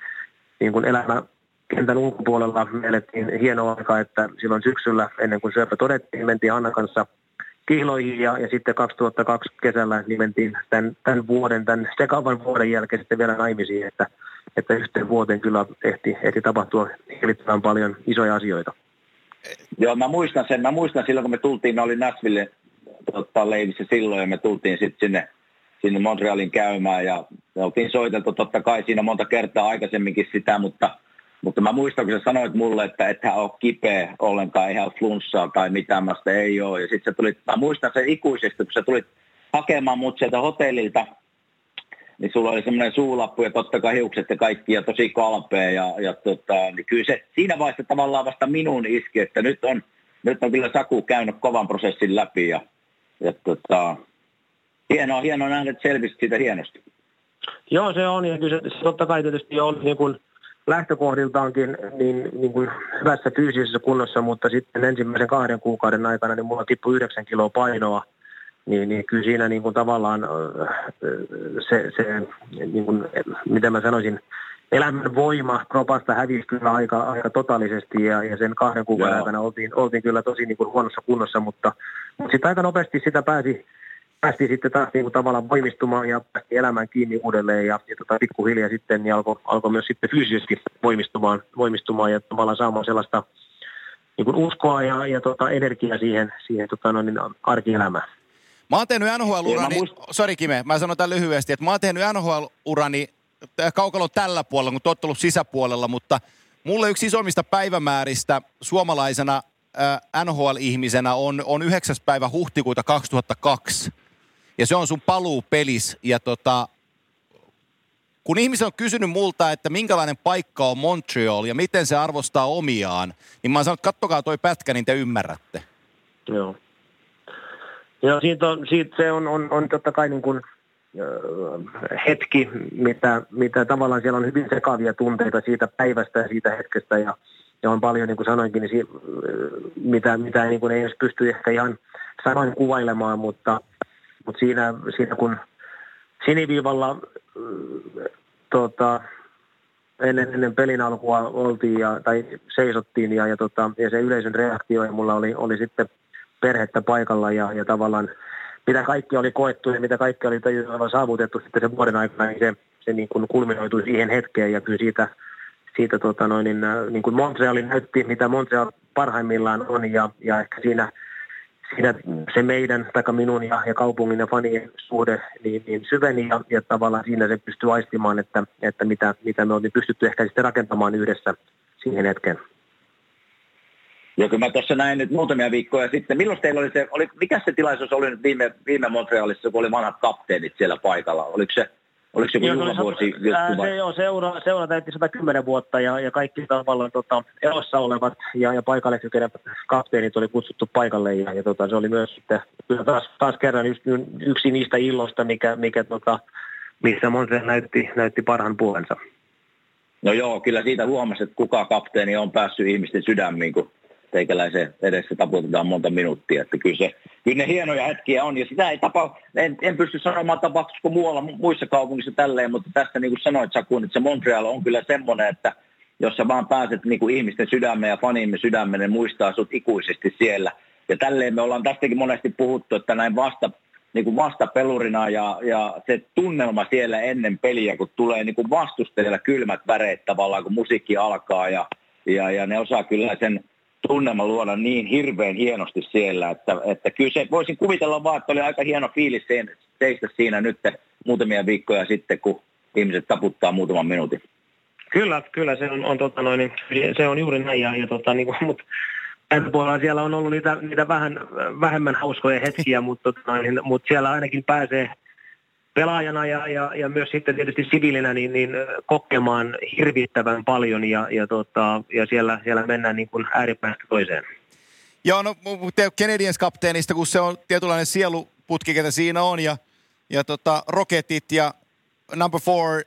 niin kuin elämä kentän ulkopuolella me elettiin hienoa aikaa, että silloin syksyllä ennen kuin syöpä todettiin, mentiin Anna kanssa – kihloihin ja, ja sitten 2002 kesällä niin mentiin tämän, tämän vuoden, tämän sekavan vuoden jälkeen sitten vielä naimisiin, että, että yhteen vuoteen kyllä ehti, ehti tapahtua hirvittävän paljon isoja asioita. Joo, mä muistan sen. Mä muistan silloin, kun me tultiin, me oli Nashville tota, leivissä silloin ja me tultiin sitten sinne, sinne Montrealin käymään ja me oltiin soiteltu totta kai siinä monta kertaa aikaisemminkin sitä, mutta mutta mä muistan, kun sä sanoit mulle, että et hän ole kipeä ollenkaan, ole flunssaa tai mitään, mä sitä ei ole. Ja sitten tulit, mä muistan sen ikuisesti, kun sä tulit hakemaan mut sieltä hotellilta, niin sulla oli semmoinen suulappu ja totta kai hiukset ja kaikki ja tosi kalpea. Ja, ja tota, niin kyllä se siinä vaiheessa tavallaan vasta minun iski, että nyt on, nyt on kyllä Saku käynyt kovan prosessin läpi ja, ja tota, Hienoa, hienoa nähdä, että selvisit siitä hienosti. Joo, se on. Ja kyllä se, se totta kai tietysti on niin kuin lähtökohdiltaankin niin, niin kuin hyvässä fyysisessä kunnossa, mutta sitten ensimmäisen kahden kuukauden aikana niin mulla tippui 9 kiloa painoa. Niin, niin kyllä siinä niin kuin tavallaan se, se niin kuin, mitä mä sanoisin, elämän voima kropasta hävisi kyllä aika, aika totaalisesti ja, ja sen kahden kuukauden Joo. aikana oltiin, oltiin kyllä tosi niin kuin huonossa kunnossa, mutta, mutta sitten aika nopeasti sitä pääsi, päästiin sitten taas niin kuin tavallaan voimistumaan ja päästiin elämään kiinni uudelleen ja, ja tota, pikkuhiljaa sitten niin alkoi, alkoi myös sitten fyysisesti voimistumaan, voimistumaan ja tavallaan saamaan sellaista niin kuin uskoa ja, ja tota, energiaa siihen, siihen tota, no, niin arkielämään. Mä oon tehnyt NHL-urani, muist... sori Kime, mä sanon tämän lyhyesti, että mä oon tehnyt NHL-urani kaukalon tällä puolella, kun tottelut sisäpuolella, mutta mulle yksi isommista päivämääristä suomalaisena äh, NHL-ihmisenä on, on 9. päivä huhtikuuta 2002. Ja se on sun paluu pelis. Ja tota, kun ihmiset on kysynyt multa, että minkälainen paikka on Montreal ja miten se arvostaa omiaan, niin mä oon sanonut, kattokaa toi pätkä, niin te ymmärrätte. Joo. Joo, siitä on, siitä se on, on, on totta kai niin kuin – hetki, mitä, mitä tavallaan siellä on hyvin sekavia tunteita siitä päivästä ja siitä hetkestä ja, ja on paljon, niin kuin sanoinkin, niin si, mitä, mitä niin kuin ei edes pysty ehkä ihan sanoin kuvailemaan, mutta, mutta siinä, siinä kun siniviivalla tota, ennen, ennen pelin alkua oltiin ja, tai seisottiin ja, ja, tota, ja se yleisön reaktio ja mulla oli, oli sitten perhettä paikalla ja, ja tavallaan mitä kaikki oli koettu ja mitä kaikki oli saavutettu sitten sen vuoden aikana, niin se, se niin kuin kulminoitui siihen hetkeen ja kyllä siitä, siitä tota noin, niin, äh, niin kuin Montreal näytti, mitä Montreal parhaimmillaan on ja, ja ehkä siinä, siinä se meidän, tai minun ja, ja kaupungin ja fanien suhde niin, niin syveni ja, ja tavallaan siinä se pystyy aistimaan, että, että mitä, mitä me oltiin pystytty ehkä sitten rakentamaan yhdessä siihen hetkeen. Ja kun mä tuossa näin nyt muutamia viikkoja sitten, milloin teillä oli se, oli, mikä se tilaisuus oli nyt viime, viime Montrealissa, kun oli vanhat kapteenit siellä paikalla? Oliko se, oliko se joku juhlavuosi? Se joo, seura, seura täytti 110 vuotta ja, ja kaikki tavallaan tota, elossa olevat ja, ja paikalle kykenevät kapteenit oli kutsuttu paikalle ja, ja tota, se oli myös sitten taas, taas kerran yksi, yksi niistä illoista, mikä, mikä tota, missä Montreal näytti, näytti parhaan puolensa. No joo, kyllä siitä huomasi, että kuka kapteeni on päässyt ihmisten sydämiin, kun teikäläisen edessä taputetaan monta minuuttia. Että kyllä, se, kyllä ne hienoja hetkiä on, ja sitä ei tapa, en, en pysty sanomaan tapahtuisiko muualla muissa kaupungissa tälleen, mutta tästä niin kuin sanoit Sakun, että se Montreal on kyllä semmoinen, että jos sä vaan pääset niin kuin ihmisten sydämeen ja fanimme sydämeen, ne muistaa sut ikuisesti siellä. Ja tälleen me ollaan tästäkin monesti puhuttu, että näin vasta, niin kuin vastapelurina ja, ja se tunnelma siellä ennen peliä, kun tulee niin kuin vastustelijalla kylmät väreet tavallaan, kun musiikki alkaa ja, ja, ja ne osaa kyllä sen tunnelma luoda niin hirveän hienosti siellä, että, että kyllä se, voisin kuvitella vaan, että oli aika hieno fiilis teistä siinä nyt muutamia viikkoja sitten, kun ihmiset taputtaa muutaman minuutin. Kyllä, kyllä se on, on, tota noin, se on juuri näin, ja, ja tota, niin kuin, mutta puolella siellä on ollut niitä, niitä vähän vähemmän hauskoja hetkiä, mutta, tota, noin, mutta siellä ainakin pääsee pelaajana ja, ja, ja myös sitten tietysti siviilinä niin, niin kokemaan hirvittävän paljon ja, ja, tota, ja siellä, siellä mennään niin kuin ääripäästä toiseen. Joo, no Canadiens kapteenista, kun se on tietynlainen sieluputki, ketä siinä on, ja, ja tota, Rocketit ja number four,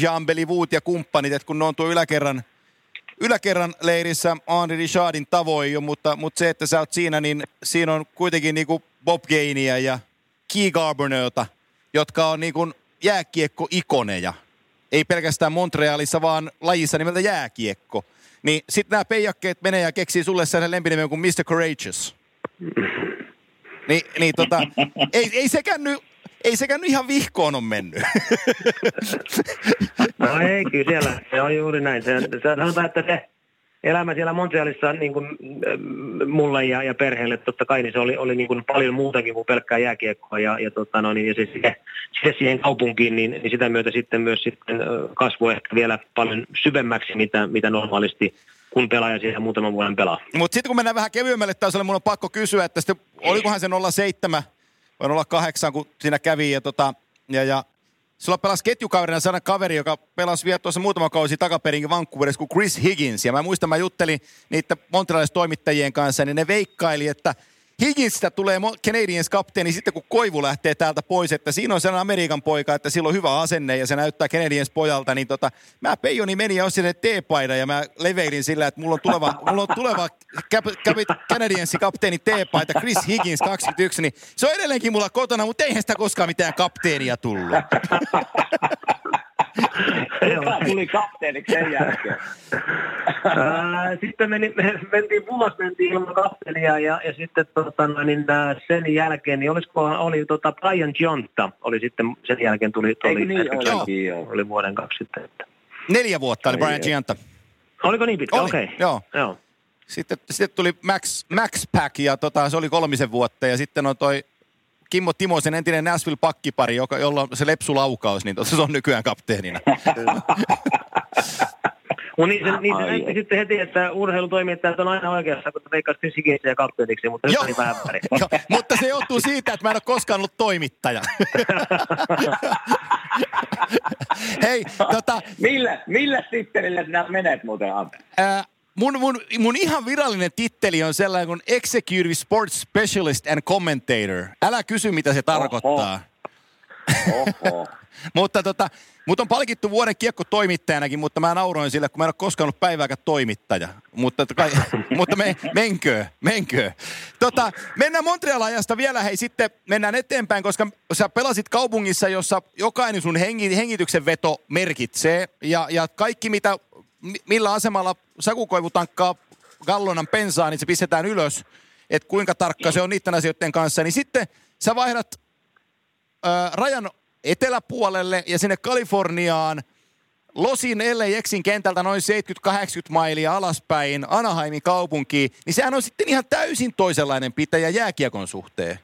Jean Belivout ja kumppanit, että kun ne on tuo yläkerran, yläkerran leirissä Henri Richardin tavoin jo, mutta, mutta se, että sä oot siinä, niin siinä on kuitenkin niin kuin Bob Gainia ja Key Garbernerta – jotka on niin kuin jääkiekko-ikoneja. Ei pelkästään Montrealissa, vaan lajissa nimeltä jääkiekko. Niin sitten nämä peijakkeet menee ja keksii sulle sellainen lempinimen kuin Mr. Courageous. Niin, niin tota, ei, ei sekään nyt ei sekään nyt ihan vihkoon on mennyt. No ei, kyllä siellä. Se on juuri näin. Se, se sanotaan, että se elämä siellä Montrealissa niin kuin, äh, mulle ja, ja perheelle totta kai, niin se oli, oli niin kuin paljon muutakin kuin pelkkää jääkiekkoa ja, ja, tota, no, niin, ja se, se, se siihen kaupunkiin, niin, niin sitä myötä sitten myös sitten kasvoi ehkä vielä paljon syvemmäksi, mitä, mitä normaalisti kun pelaaja siihen muutaman vuoden pelaa. Mutta sitten kun mennään vähän kevyemmälle tasolle, mun on pakko kysyä, että sitten, olikohan se 07 vai 08, kun siinä kävi ja, tota, ja, ja Sulla pelasi ketjukaverina sana kaveri, joka pelasi vielä tuossa muutama kausi takaperin Vancouverissa kuin Chris Higgins. Ja mä muistan, mä juttelin niiden montrealais toimittajien kanssa, niin ne veikkaili, että Higginsistä tulee Canadiens kapteeni sitten, kun Koivu lähtee täältä pois, että siinä on sellainen Amerikan poika, että sillä on hyvä asenne ja se näyttää Canadiens pojalta, niin tota, mä Peijoni meni ja ostin teepaidan ja mä leveilin sillä, että mulla on tuleva, mulla on tuleva cap, cap, Canadiensin kapteeni teepaita, Chris Higgins 21, niin se on edelleenkin mulla kotona, mutta eihän sitä koskaan mitään kapteenia tullut. Kuka tuli kapteeniksi sen jälkeen? sitten meni, mentiin vuosi, mentiin ilman kapteenia ja, ja sitten tota, niin, sen jälkeen, niin olisiko, oli tota Brian Jonta, oli sitten sen jälkeen tuli, tuli Eikö niin olikin, joo. oli vuoden kaksi sitten. Että. Neljä vuotta oli Brian Gionta. Oliko niin pitkä? Okei. Okay. Joo. joo. Sitten, sitten tuli Max, Max Pack ja tota, se oli kolmisen vuotta ja sitten on toi Kimmo Timosen entinen Nashville pakkipari, joka, jolla on se lepsulaukaus, niin se on nykyään kapteenina. No niin, se, niin se näytti sitten heti, että urheilutoimittajat on aina oikeassa, kun veikkaat fysiikiksi ja kapteeniksi, mutta nyt oli vähän väri. jo, mutta se johtuu siitä, että mä en ole koskaan ollut toimittaja. Hei, tota... Millä, millä tittelillä sinä menet muuten, Ante? Ää, mun, mun, mun ihan virallinen titteli on sellainen kuin Executive Sports Specialist and Commentator. Älä kysy, mitä se tarkoittaa. Oho. mutta tota, mut on palkittu vuoden kiekkotoimittajanakin, mutta mä nauroin sille, kun mä en ole koskaan ollut päivääkään toimittaja. Mutta, kai, mutta me, menkö, menkö. Tota, mennään Montreal-ajasta vielä, hei sitten mennään eteenpäin, koska sä pelasit kaupungissa, jossa jokainen sun hengi, hengityksen veto merkitsee. Ja, ja kaikki, mitä, millä asemalla Sakukoivu tankkaa gallonan pensaa, niin se pistetään ylös, että kuinka tarkka se on niiden asioiden kanssa. Niin sitten sä vaihdat ää, rajan eteläpuolelle ja sinne Kaliforniaan Losin LAXin kentältä noin 70-80 mailia alaspäin Anaheimin kaupunkiin, niin sehän on sitten ihan täysin toisenlainen pitäjä jääkiekon suhteen.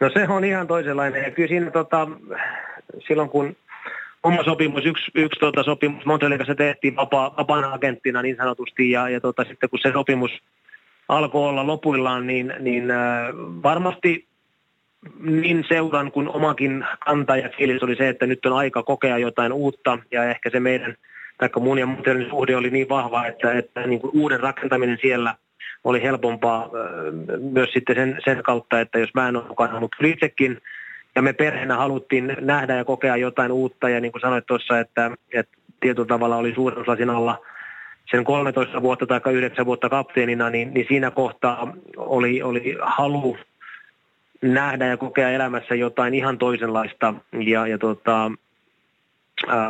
No se on ihan toisenlainen ja kyllä siinä tota, silloin kun oma sopimus, yksi, yksi tota, sopimus Montrealissa tehtiin vapaa, vapaana agenttina niin sanotusti ja, ja tota, sitten kun se sopimus alkoi olla lopuillaan, niin, niin äh, varmasti niin seuran kuin omakin kanta ja fiilis oli se, että nyt on aika kokea jotain uutta ja ehkä se meidän, taikka mun ja Monternin suhde oli niin vahva, että, että niin kuin uuden rakentaminen siellä oli helpompaa myös sitten sen, sen kautta, että jos mä en ole mukana, mutta itsekin ja me perheenä haluttiin nähdä ja kokea jotain uutta ja niin kuin sanoit tuossa, että, että tietyllä tavalla oli suurennuslasin alla sen 13 vuotta tai 9 vuotta kapteenina, niin, niin siinä kohtaa oli, oli halu nähdä ja kokea elämässä jotain ihan toisenlaista. Ja, ja tota, ää,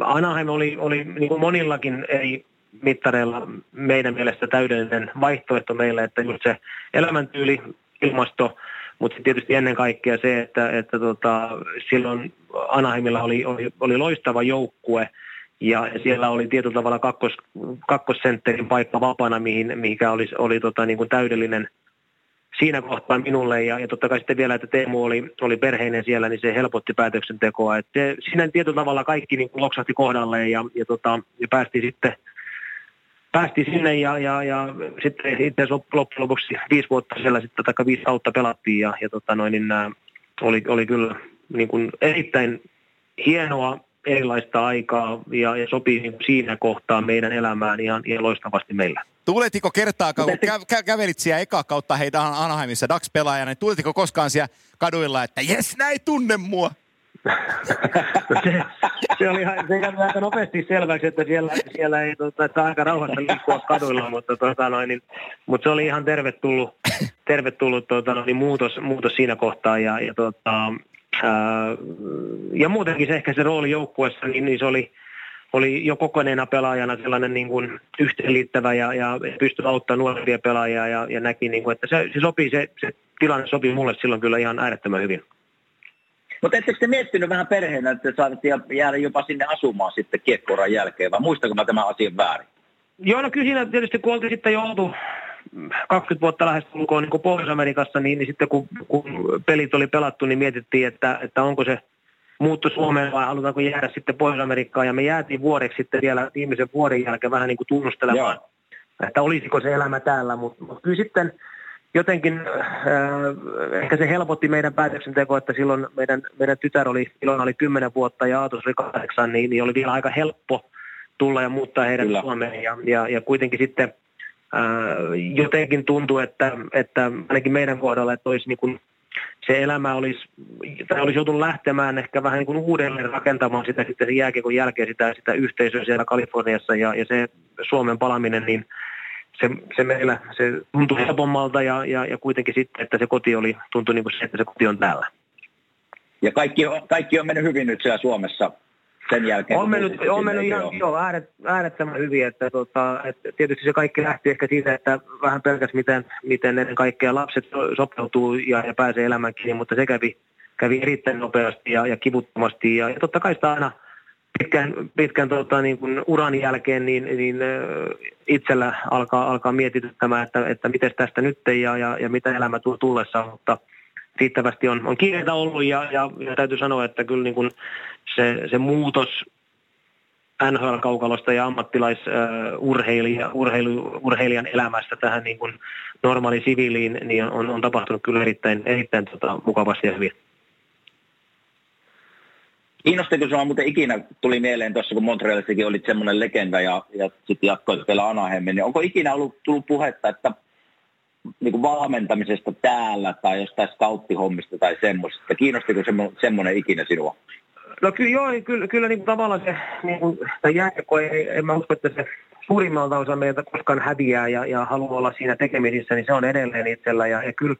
Anaheim oli, oli niin kuin monillakin eri mittareilla meidän mielestä täydellinen vaihtoehto meille, että just se elämäntyyli, ilmasto, mutta tietysti ennen kaikkea se, että, että tota, silloin Anaheimilla oli, oli, oli loistava joukkue, ja siellä oli tietyllä tavalla kakkos, kakkosentterin paikka vapaana, mihin, mihinkä oli, oli tota, niin kuin täydellinen – siinä kohtaa minulle ja, ja totta kai sitten vielä, että Teemu oli, oli perheinen siellä, niin se helpotti päätöksentekoa. Että siinä tietyllä tavalla kaikki niin loksahti kohdalle ja, ja, tota, ja päästiin sitten päästi sinne ja, ja, ja sitten itse loppujen lopuksi viisi vuotta siellä sitten, tai viisi kautta pelattiin ja, ja tota noin, niin, oli, oli kyllä niin kuin erittäin hienoa erilaista aikaa ja, ja sopii niin siinä kohtaa meidän elämään ihan, ihan loistavasti meillä. Tuletiko kertaa, kun kä- kä- kävelit siellä eka kautta heitä Anaheimissa Dax-pelaajana, niin tuletiko koskaan siellä kaduilla, että jes, näin tunne mua? se, se, oli ihan, se kävi aika nopeasti selväksi, että siellä, siellä ei tota, että aika rauhassa liikkua kaduilla, mutta, tota, noin, niin, mutta se oli ihan tervetullut, tervetullut tota, noin, niin muutos, muutos siinä kohtaa ja, ja, tota, ää, ja muutenkin se ehkä se rooli joukkueessa, niin, niin se oli, oli jo kokoneena pelaajana sellainen niin kuin yhteenliittävä ja, ja pystyi auttamaan nuorempia pelaajia ja, ja näki, niin kuin, että se, se, sopii, se, se tilanne sopii mulle silloin kyllä ihan äärettömän hyvin. Mutta ettekö te miettinyt vähän perheenä, että saatte jäädä jopa sinne asumaan sitten kiekkoran jälkeen, vai muistako mä tämän asian väärin? Joo, no kyllä siinä tietysti kun oltiin sitten jo oltu 20 vuotta lähes tulkoon niin Pohjois-Amerikassa, niin, niin sitten kun, kun pelit oli pelattu, niin mietittiin, että, että onko se – muuttu Suomeen vai halutaanko jäädä sitten Pohjois-Amerikkaan. Ja me jäätiin vuodeksi sitten vielä viimeisen vuoden jälkeen vähän niin kuin tunnustelemaan, Joo. että olisiko se elämä täällä. Mutta mut kyllä sitten jotenkin äh, ehkä se helpotti meidän päätöksentekoa, että silloin meidän, meidän tytär oli, silloin oli 10 vuotta ja Aatos oli kahdeksan, niin, niin oli vielä aika helppo tulla ja muuttaa heidän Kyllä. Suomeen. Ja, ja, ja kuitenkin sitten jotenkin tuntuu, että, että ainakin meidän kohdalla, että olisi niin kuin se elämä olisi, tai olisi joutunut lähtemään ehkä vähän niin kuin uudelleen rakentamaan sitä sitten sen jälkeen, jälkeen sitä, sitä yhteisöä siellä Kaliforniassa ja, ja se Suomen palaminen, niin se, se meillä se tuntui helpommalta ja, ja, ja kuitenkin sitten, että se koti oli, tuntui niin kuin se, että se koti on täällä. Ja kaikki on, kaikki on mennyt hyvin nyt siellä Suomessa sen jälkeen. On mennyt, on mennyt ihan joo, ääret, äärettömän hyvin, että, tota, että tietysti se kaikki lähti ehkä siitä, että vähän pelkäs miten, miten ennen kaikkea lapset sopeutuu ja, ja pääsee elämään kiinni, mutta se kävi, kävi erittäin nopeasti ja, ja kivuttomasti ja, ja totta kai sitä aina pitkän, pitkän tota, niin kuin uran jälkeen niin, niin itsellä alkaa, alkaa mietityttämään, että, että miten tästä nyt ja, ja, ja mitä elämä tuo tullessa, mutta riittävästi on, on kiireitä ollut ja, ja, ja täytyy sanoa, että kyllä niin kuin se, se muutos NHL-kaukalosta ja ammattilaisurheilijan urheilu, urheilijan elämästä tähän niin kuin normaaliin siviiliin niin on, on tapahtunut kyllä erittäin, erittäin tota, mukavasti ja hyvin. Kiinnostiko sinua muuten ikinä, tuli mieleen tuossa kun Montrealissakin olit semmoinen legenda ja, ja sitten jatkoit vielä Anaheimin, niin onko ikinä ollut tullut puhetta, että niin valmentamisesta täällä tai jostain skauttihommista tai semmoisesta, kiinnostiko semmoinen ikinä sinua? No kyllä joo, kyllä, kyllä niin tavallaan se niin kuin, jääkko, ei, en mä usko, että se suurimmalta osa meiltä koskaan häviää ja, ja haluaa olla siinä tekemisissä, niin se on edelleen itsellä. Ja, ja kyllä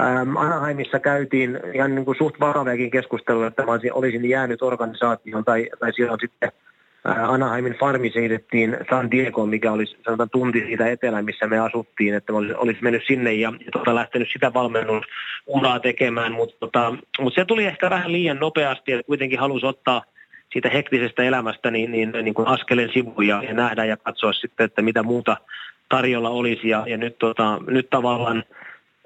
ähm, Anaheimissa käytiin ihan niin kuin suht vakaviakin keskustelua, että mä olisin jäänyt organisaatioon tai, tai on sitten Anaheimin farmi siirrettiin San Diego, mikä oli sanotaan tunti siitä etelään, missä me asuttiin, että olisi, olisi mennyt sinne ja, ja tota, lähtenyt sitä valmennusuraa tekemään, mutta, tota, mutta se tuli ehkä vähän liian nopeasti, että kuitenkin halusi ottaa siitä hektisestä elämästä niin, niin, niin kuin askeleen sivuja ja nähdä ja katsoa sitten, että mitä muuta tarjolla olisi. Ja, ja nyt, tota, nyt tavallaan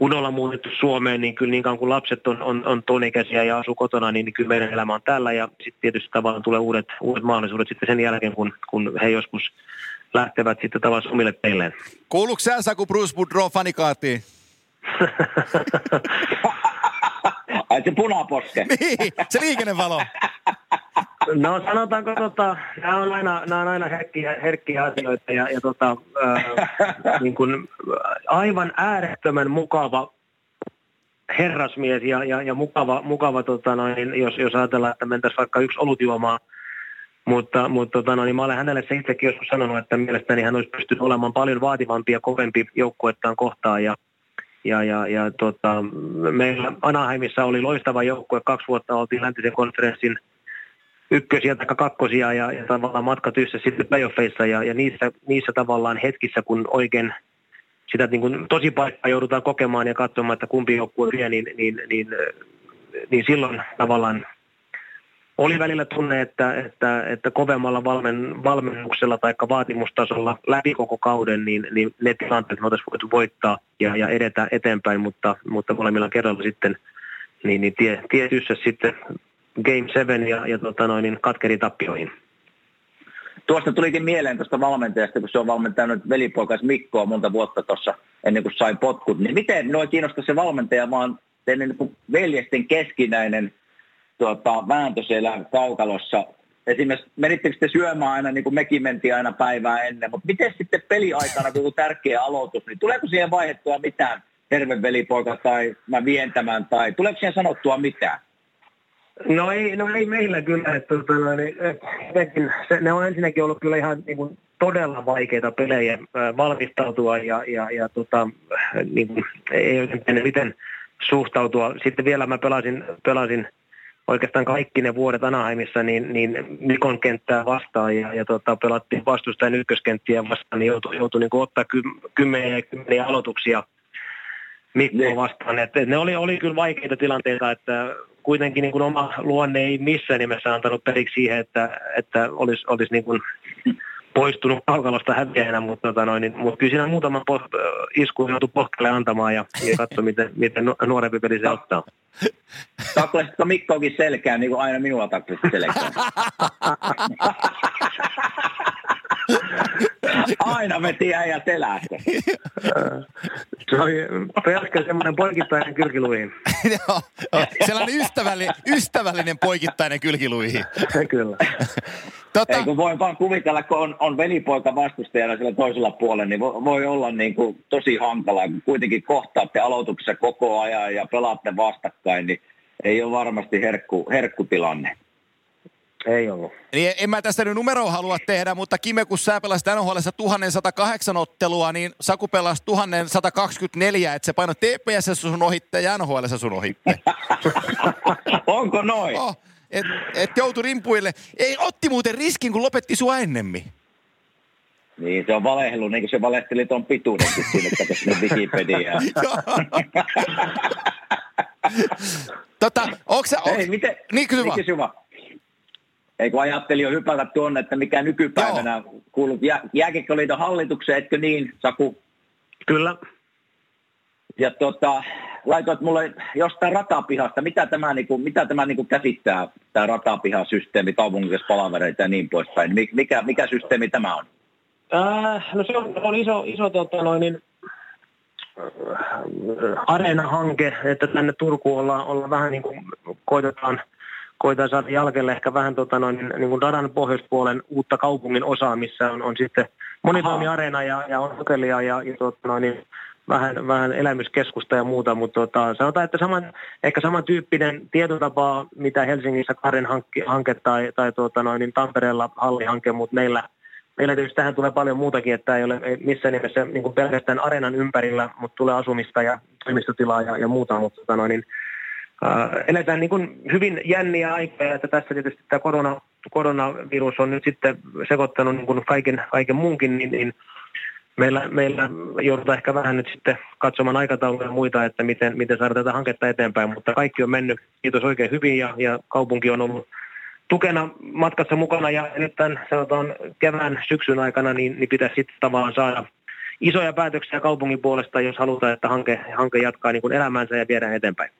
kun ollaan muutettu Suomeen, niin kyllä niin kauan kuin lapset on, on, on tonikäisiä ja asuu kotona, niin, niin kyllä meidän elämä on täällä ja sitten tietysti tavallaan tulee uudet, uudet mahdollisuudet sitten sen jälkeen, kun, kun he joskus lähtevät sitten tavallaan omille teilleen. Kuuluuko sä Saku Bruce Boudreau fanikaattiin? Ai se punaposke. niin, se liikennevalo. No sanotaanko, tota, nämä on aina, nämä on aina herkkiä, herkkiä asioita ja, ja tota, ää, niin kuin, aivan äärettömän mukava herrasmies ja, ja, ja mukava, mukava tota noin, jos, jos ajatellaan, että mentäisiin vaikka yksi olutjuomaan, mutta, mutta tota, no, niin mä olen hänelle se itsekin joskus sanonut, että mielestäni hän olisi pystynyt olemaan paljon vaativampi ja kovempi joukkuettaan kohtaan ja, ja, ja, ja tota, meillä Anaheimissa oli loistava joukkue, kaksi vuotta oltiin läntisen konferenssin – ykkösiä tai kakkosia ja, ja tavallaan matka tyssä sitten playoffeissa ja, ja niissä, niissä tavallaan hetkissä, kun oikein sitä niin kuin tosi paikkaa joudutaan kokemaan ja katsomaan, että kumpi joukkue vie, niin, niin, niin, niin silloin tavallaan oli välillä tunne, että, että, että kovemmalla valmen, valmennuksella tai vaatimustasolla läpi koko kauden, niin, niin ne tilanteet me oltaisiin voitu voittaa ja, ja edetä eteenpäin, mutta, mutta molemmilla kerralla sitten niin, niin tie, tie sitten Game 7 ja, ja tota noin, niin katkeri tappioihin. Tuosta tulikin mieleen tuosta valmentajasta, kun se on valmentanut velipoikas Mikkoa monta vuotta tuossa ennen kuin sai potkut. Niin miten minua kiinnostaa se valmentaja, vaan teidän niin veljesten keskinäinen tuota, vääntö siellä kaukalossa. Esimerkiksi menittekö te syömään aina, niin kuin mekin mentiin aina päivää ennen, mutta miten sitten peliaikana, kun tärkeä aloitus, niin tuleeko siihen vaihettua mitään terve velipoika tai mä vientämään, tai tuleeko siihen sanottua mitään? No ei, no ei meillä kyllä. Että, että, tota niin, että, se, ne on ensinnäkin ollut kyllä ihan niin kuin, todella vaikeita pelejä äh, valmistautua ja, ja, ja tota, niin kuin, ei oikein miten suhtautua. Sitten vielä mä pelasin, pelasin oikeastaan kaikki ne vuodet Anaheimissa niin, niin Mikon kenttää vastaan ja, ja tota, pelattiin vastustajan ykköskenttiä vastaan, niin joutui, joutui niin ottaa ky, kymmeniä ja kymmeniä aloituksia Mikko vastaan. Et, et ne oli, oli kyllä vaikeita tilanteita, että kuitenkin niin kuin oma luonne ei missään nimessä antanut periksi siihen, että, että olisi, olisi niin kuin poistunut kaukalosta häviäjänä, mutta, tota noin, niin, mutta kyllä siinä muutama po, isku joutui pohkelle antamaan ja, ja katso, miten, miten nuorempi peli se ottaa. Taklasitko Mikkoakin selkään, niin kuin aina minulla taklasit selkään? Aina veti äijä selästä. Se oli pelkkä semmoinen poikittainen kylkiluihin. Joo, sellainen ystävällinen, ystävällinen poikittainen kylkiluihin. Kyllä. Tota, Ei kun voi vaan kuvitella, kun on, on velipoika vastustajana sillä toisella puolella, niin voi, voi olla niin kuin tosi hankalaa, kun kuitenkin kohtaatte aloituksessa koko ajan ja pelaatte vastakkain, niin ei ole varmasti herkku, herkkutilanne. Ei ollut. niin en mä tästä nyt numeroa halua tehdä, mutta Kime, kun sä pelasit NHL 1108 ottelua, niin Saku pelasi 1124, että se paino TPS sun ohitte ja NHL sun ohitte. Onko noin? Oh, et, et joutui rimpuille. Ei, otti muuten riskin, kun lopetti sua ennemmin. Niin, se on valehdellut, niin kuin se valehteli tuon pituudenkin sinne, kato sinne Wikipediaan. Tota, onks sä, onks, Hei, miten? Niin, kysy vaan. kysy vaan. Ei kun ajattelin jo hypätä tuonne, että mikä nykypäivänä kuuluu jä, Jääkiekkoliiton hallitukseen, etkö niin, Saku? Kyllä. Ja tota, laitoit mulle jostain ratapihasta, mitä tämä, niinku, mitä tämä niinku käsittää, tämä ratapihasysteemi, kaupungissa palavereita ja niin poispäin. Mi- Mikä, mikä systeemi tämä on? Äh, no se on, on iso, iso tota noin, niin, äh, areenahanke, että tänne Turkuun ollaan, ollaan vähän niin kuin koitetaan, koitetaan saada jalkelle ehkä vähän tota noin, niin kuin radan pohjoispuolen uutta kaupungin osaa, missä on, on sitten monitoimiareena ja, ja on hotellia ja, ja tota noin, niin vähän, vähän elämyskeskusta ja muuta, mutta tota, sanotaan, että saman, ehkä samantyyppinen tietotapa, mitä Helsingissä Karen hanke, hanke tai, tai tota noin, niin Tampereella hallihanke, mutta meillä, meillä tietysti tähän tulee paljon muutakin, että ei ole missään nimessä niin kuin pelkästään areenan ympärillä, mutta tulee asumista ja toimistotilaa ja, ja muuta, mutta tota noin, niin, äh, eletään niin kuin hyvin jänniä aikoja, että tässä tietysti tämä korona, koronavirus on nyt sitten sekoittanut niin kuin kaiken, kaiken muunkin, niin, niin meillä, meillä joudutaan ehkä vähän nyt sitten katsomaan aikatauluja ja muita, että miten, miten saadaan tätä hanketta eteenpäin, mutta kaikki on mennyt, kiitos oikein hyvin ja, ja kaupunki on ollut tukena matkassa mukana ja nyt tämän sanotaan kevään syksyn aikana niin, niin pitäisi sitten tavallaan saada isoja päätöksiä kaupungin puolesta, jos halutaan, että hanke, hanke jatkaa niin kuin elämäänsä ja viedään eteenpäin.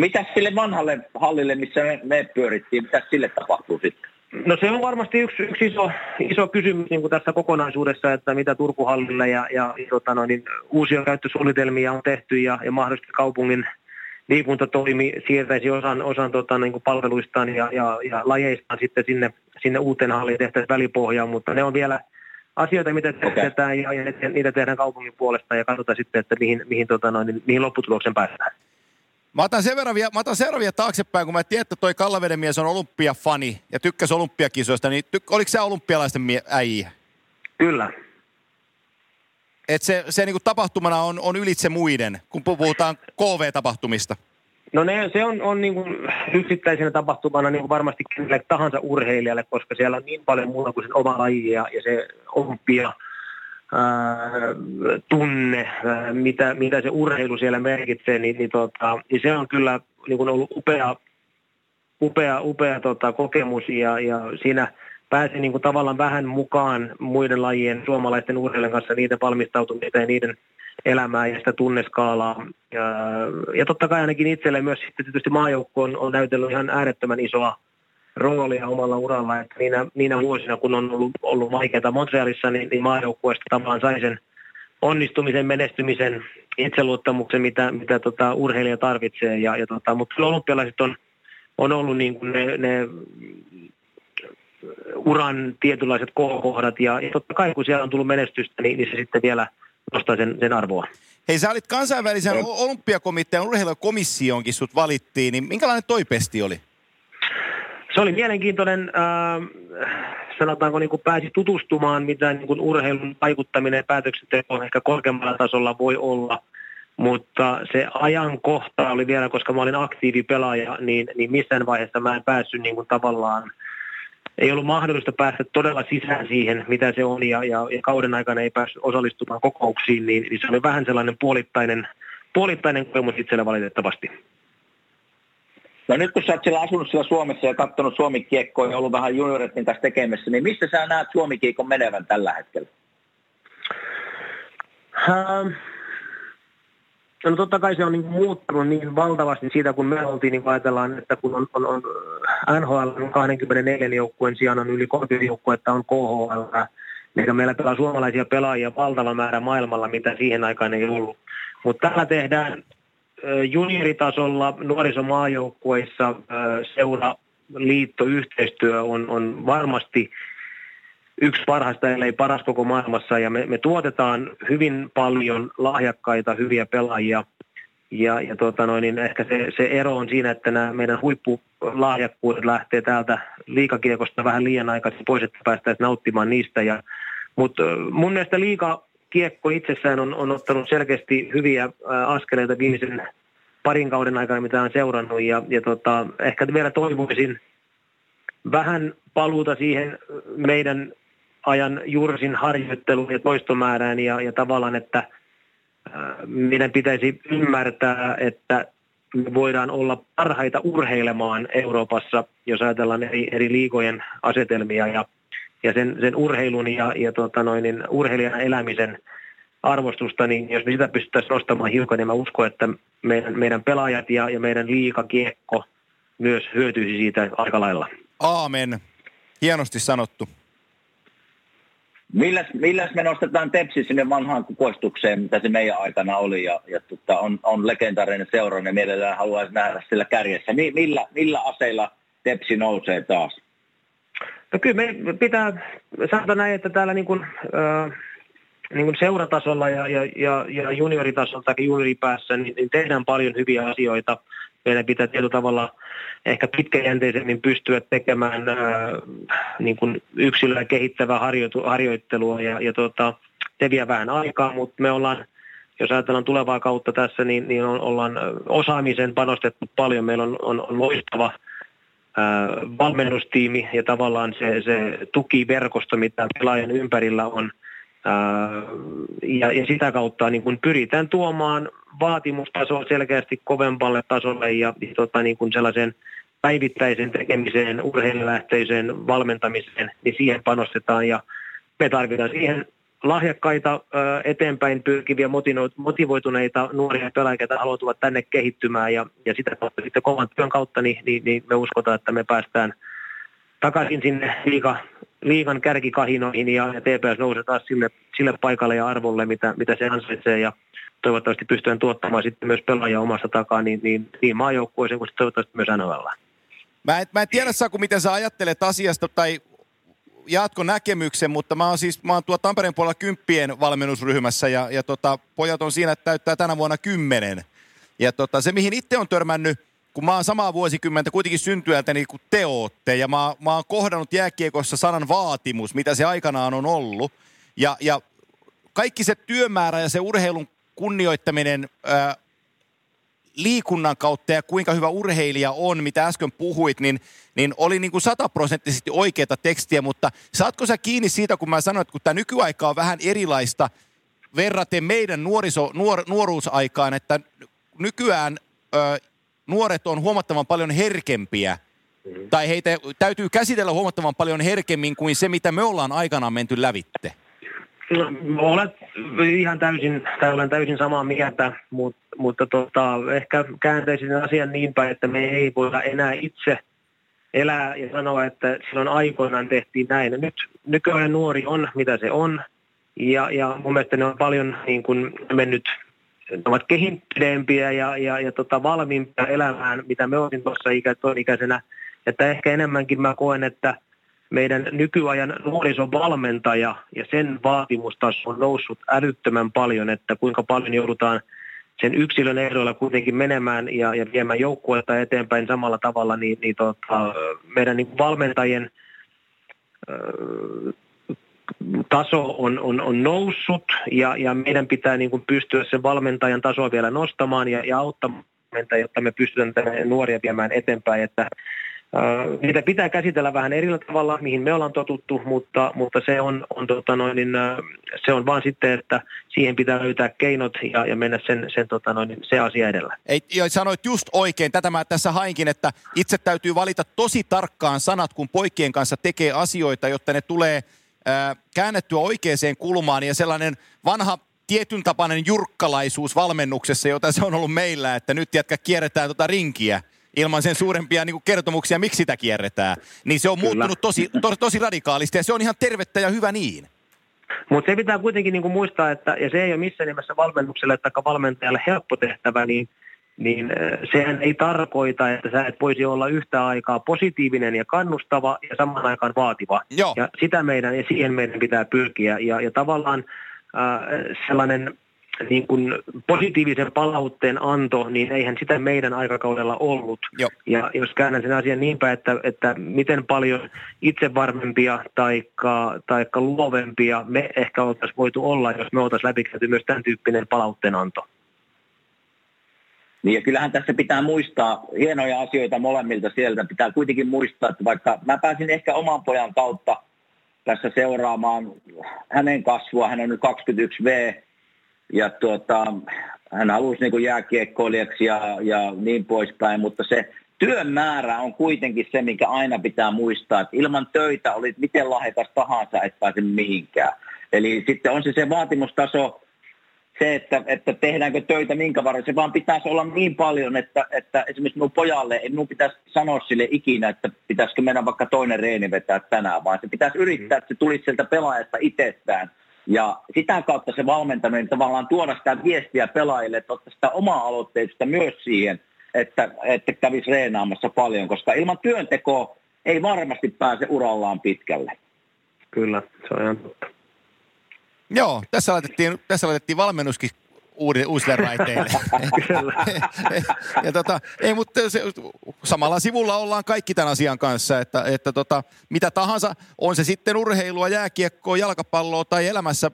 No mitäs sille vanhalle hallille, missä me, me pyörittiin, mitä sille tapahtuu sitten? No se on varmasti yksi, yksi iso, iso kysymys niin kuin tässä kokonaisuudessa, että mitä Turkuhallille ja, ja tota noin, niin uusia käyttösuunnitelmia on tehty ja, ja mahdollisesti kaupungin liikuntatoimi siirtäisi osan, osan tota, niin kuin palveluistaan ja, ja, ja lajeistaan sitten sinne, sinne uuteen halliin tehtäisiin välipohjaan, mutta ne on vielä asioita, mitä tehdään ja, ja niitä tehdään kaupungin puolesta ja katsotaan sitten, että mihin, mihin, tota noin, niin mihin lopputuloksen päästään. Mä otan, sen verran vielä, mä otan sen verran vielä taaksepäin, kun mä tiedän, että toi Kallaveden mies on olympiafani ja tykkäsi olympiakisoista, niin tyk, oliko se olympialaisten mie- äijä? Kyllä. Et se, se niinku tapahtumana on, on ylitse muiden, kun puhutaan KV-tapahtumista. No ne, se on, on niin kuin yksittäisenä tapahtumana niin kuin varmasti kenelle tahansa urheilijalle, koska siellä on niin paljon muuta kuin sen oma laji ja, ja se olympia tunne, ää, mitä, mitä se urheilu siellä merkitsee, niin, niin, tota, niin se on kyllä niin ollut upea, upea, upea tota, kokemus ja, ja siinä pääsi niin kuin tavallaan vähän mukaan muiden lajien suomalaisten urheilijan kanssa niiden valmistautumista ja niiden elämää ja sitä tunneskaalaa. Ja, ja totta kai ainakin itselle myös sitten tietysti maajoukko on, on näytellyt ihan äärettömän isoa roolia omalla uralla. Että niinä, niinä vuosina, kun on ollut, ollut vaikeaa Montrealissa, niin, niin maajoukkueesta tavallaan sai sen onnistumisen, menestymisen, itseluottamuksen, mitä, mitä tota, urheilija tarvitsee. Ja, ja tota, mutta kyllä olympialaiset on, on ollut niin kuin ne, ne uran tietynlaiset kohokohdat. Ja, ja totta kai kun siellä on tullut menestystä, niin, niin se sitten vielä nostaa sen, sen arvoa. Hei, sä olit kansainvälisen olympiakomitean urheilukomissioonkin sut valittiin, niin minkälainen toi pesti oli? Se oli mielenkiintoinen, äh, sanotaanko niin kuin pääsi tutustumaan, mitä niin kuin urheilun vaikuttaminen ja päätöksenteko ehkä korkeammalla tasolla voi olla. Mutta se ajankohta oli vielä, koska mä olin aktiivipelaaja, niin, niin missään vaiheessa mä en päässyt niin kuin tavallaan, ei ollut mahdollista päästä todella sisään siihen, mitä se on, ja, ja, ja kauden aikana ei päässyt osallistumaan kokouksiin, niin, niin se oli vähän sellainen puolittainen, puolittainen kokemus itselle valitettavasti. No nyt kun sä oot siellä asunut siellä Suomessa ja katsonut Suomi-kiekkoa ja ollut vähän junioretin kanssa tekemässä, niin missä sä näet Suomi-kiekon menevän tällä hetkellä? Ähm, No totta kai se on niin muuttunut niin valtavasti siitä, kun me oltiin, niin ajatellaan, että kun on, on, on NHL on 24 joukkueen sijaan on yli 30 joukkuetta on KHL, mikä meillä pelaa suomalaisia pelaajia valtava määrä maailmalla, mitä siihen aikaan ei ollut. Mutta tällä tehdään junioritasolla nuorisomaajoukkueissa seura liittoyhteistyö on, on varmasti yksi parhaista, ellei paras koko maailmassa, ja me, me tuotetaan hyvin paljon lahjakkaita, hyviä pelaajia, ja, ja tota noin, niin ehkä se, se ero on siinä, että nämä meidän huippulahjakkuudet lähtee täältä liikakiekosta vähän liian aikaisin pois, että päästäisiin nauttimaan niistä. Ja, mutta mun mielestä liikakiekko itsessään on, on ottanut selkeästi hyviä askeleita viimeisen parin kauden aikana, mitä on seurannut. Ja, ja tota, ehkä vielä toivoisin vähän paluuta siihen meidän ajan jursin harjoitteluun ja toistomäärään ja, ja tavallaan, että – meidän pitäisi ymmärtää, että me voidaan olla parhaita urheilemaan Euroopassa, jos ajatellaan eri, eri liikojen asetelmia ja, ja sen, sen urheilun ja, ja tota noin, niin urheilijan elämisen arvostusta, niin jos me sitä pystyttäisiin nostamaan hiukan, niin mä uskon, että meidän, meidän pelaajat ja, ja meidän liikakiekko myös hyötyisi siitä aika lailla. Aamen. Hienosti sanottu. Milläs, milläs me nostetaan Tepsi sinne vanhaan kukoistukseen, mitä se meidän aikana oli, ja, ja tota, on, on legendaarinen seura, ja mielellään haluaisi nähdä sillä kärjessä. Mi, millä, millä aseilla Tepsi nousee taas? No kyllä me pitää sanoa näin, että täällä niin kuin, äh, niin kuin seuratasolla ja, ja, ja, ja junioritasolla tai junioripäässä niin, niin tehdään paljon hyviä asioita. Meidän pitää tietyllä tavalla ehkä pitkäjänteisemmin pystyä tekemään äh, niin kuin yksilöä kehittävää harjoitu, harjoittelua ja, ja tota, se vie vähän aikaa, mutta me ollaan, jos ajatellaan tulevaa kautta tässä, niin, niin ollaan osaamisen panostettu paljon. Meillä on, on, on loistava valmennustiimi ja tavallaan se, se tukiverkosto, mitä pelaajan ympärillä on. Ja, ja sitä kautta niin kun pyritään tuomaan vaatimustasoa selkeästi kovemmalle tasolle ja, ja tota, niin kuin sellaisen päivittäisen tekemiseen, urheilulähtöiseen valmentamiseen, niin siihen panostetaan ja me tarvitaan siihen lahjakkaita eteenpäin pyrkiviä motivoituneita nuoria pelaajia, jotka haluavat tänne kehittymään ja, ja sitä kautta sitten kovan työn kautta niin, niin, niin me uskotaan, että me päästään takaisin sinne liiga, liigan kärkikahinoihin ja, ja TPS nousee taas sille, sille paikalle ja arvolle, mitä, mitä se ansaitsee ja toivottavasti pystytään tuottamaan sitten myös pelaajia omasta takaa niin, niin, niin maajoukkueeseen kuin toivottavasti myös NHL. Mä en, mä en tiedä, Saku, miten sä ajattelet asiasta tai jatko näkemyksen, mutta mä oon siis mä oon tuo Tampereen puolella kymppien valmennusryhmässä ja, ja tota, pojat on siinä, että täyttää tänä vuonna kymmenen. Ja tota, se, mihin itse on törmännyt, kun mä oon samaa vuosikymmentä kuitenkin syntyältä niin kuin te ootte, ja mä, mä oon kohdannut jääkiekossa sanan vaatimus, mitä se aikanaan on ollut. Ja, ja kaikki se työmäärä ja se urheilun kunnioittaminen ää, liikunnan kautta ja kuinka hyvä urheilija on, mitä äsken puhuit, niin, niin oli niin kuin sataprosenttisesti oikeata tekstiä, mutta saatko sä kiinni siitä, kun mä sanoin, että kun tämä nykyaika on vähän erilaista verraten meidän nuoriso, nuor, nuoruusaikaan, että nykyään ö, nuoret on huomattavan paljon herkempiä tai heitä täytyy käsitellä huomattavan paljon herkemmin kuin se, mitä me ollaan aikanaan menty lävitte. No, olet ihan täysin, tai olen täysin samaa mieltä, mutta, mutta tota, ehkä kääntäisin asian niin päin, että me ei voida enää itse elää ja sanoa, että silloin aikoinaan tehtiin näin. Nyt nykyään nuori on, mitä se on, ja, ja mun mielestä ne on paljon niin kuin mennyt, ne ovat kehittyneempiä ja, ja, ja tota, valmiimpia elämään, mitä me olin tuossa ikä, ikäisenä. Että ehkä enemmänkin mä koen, että – meidän nykyajan nuorisovalmentaja ja sen vaatimustaso on noussut älyttömän paljon, että kuinka paljon joudutaan sen yksilön ehdoilla kuitenkin menemään ja, ja viemään joukkuetta eteenpäin samalla tavalla, niin, niin tota, meidän niin valmentajien taso on, on, on noussut ja, ja meidän pitää niin kuin pystyä sen valmentajan tasoa vielä nostamaan ja, ja auttamaan, jotta me pystytään nuoria viemään eteenpäin, että Niitä pitää käsitellä vähän eri tavalla, mihin me ollaan totuttu, mutta, mutta se, on, on, tota noin, niin, se on vaan sitten, että siihen pitää löytää keinot ja, ja mennä sen, sen tota noin, se asia edellä. Ei, ja sanoit just oikein, tätä mä tässä hainkin, että itse täytyy valita tosi tarkkaan sanat, kun poikien kanssa tekee asioita, jotta ne tulee ää, käännettyä oikeaan kulmaan ja sellainen vanha tietyn tapainen jurkkalaisuus valmennuksessa, jota se on ollut meillä, että nyt jätkä kierretään tota rinkiä ilman sen suurempia niin kuin kertomuksia, miksi sitä kierretään. Niin se on Kyllä. muuttunut tosi, to, tosi radikaalisti ja se on ihan tervettä ja hyvä niin. Mutta se pitää kuitenkin niin kuin muistaa, että, ja se ei ole missään nimessä valmennukselle tai valmentajalle helppo tehtävä, niin niin äh, sehän ei tarkoita, että sä et voisi olla yhtä aikaa positiivinen ja kannustava ja samaan aikaan vaativa. Joo. Ja sitä meidän, ja siihen meidän pitää pyrkiä. Ja, ja tavallaan äh, sellainen niin kuin positiivisen palautteen anto, niin eihän sitä meidän aikakaudella ollut. Joo. Ja jos käännän sen asian niinpä, että, että miten paljon itsevarmempia tai taikka luovempia me ehkä oltaisiin voitu olla, jos me oltaisiin läpikäyty myös tämän tyyppinen palautteen anto. Niin ja kyllähän tässä pitää muistaa hienoja asioita molemmilta sieltä. Pitää kuitenkin muistaa, että vaikka mä pääsin ehkä oman pojan kautta tässä seuraamaan hänen kasvua, hän on nyt 21V, ja tuota, hän halusi niin jääkiekkoilijaksi ja, ja niin poispäin, mutta se työn määrä on kuitenkin se, mikä aina pitää muistaa, että ilman töitä olit miten lahjakas tahansa, et pääse mihinkään. Eli sitten on se se vaatimustaso, se, että, että tehdäänkö töitä minkä varren, se vaan pitäisi olla niin paljon, että, että esimerkiksi minun pojalle, ei minun pitäisi sanoa sille ikinä, että pitäisikö mennä vaikka toinen reeni vetää tänään, vaan se pitäisi yrittää, että se tulisi sieltä pelaajasta itsestään. Ja sitä kautta se valmentaminen tavallaan tuoda sitä viestiä pelaajille, että ottaa sitä omaa aloitteista myös siihen, että, että kävisi reenaamassa paljon, koska ilman työntekoa ei varmasti pääse urallaan pitkälle. Kyllä, se on ihan totta. Joo, tässä laitettiin, tässä laitettiin valmennuskin uusille raiteille. ja tota, ei, mutta se, samalla sivulla ollaan kaikki tämän asian kanssa, että, että tota, mitä tahansa, on se sitten urheilua, jääkiekkoa, jalkapalloa tai elämässä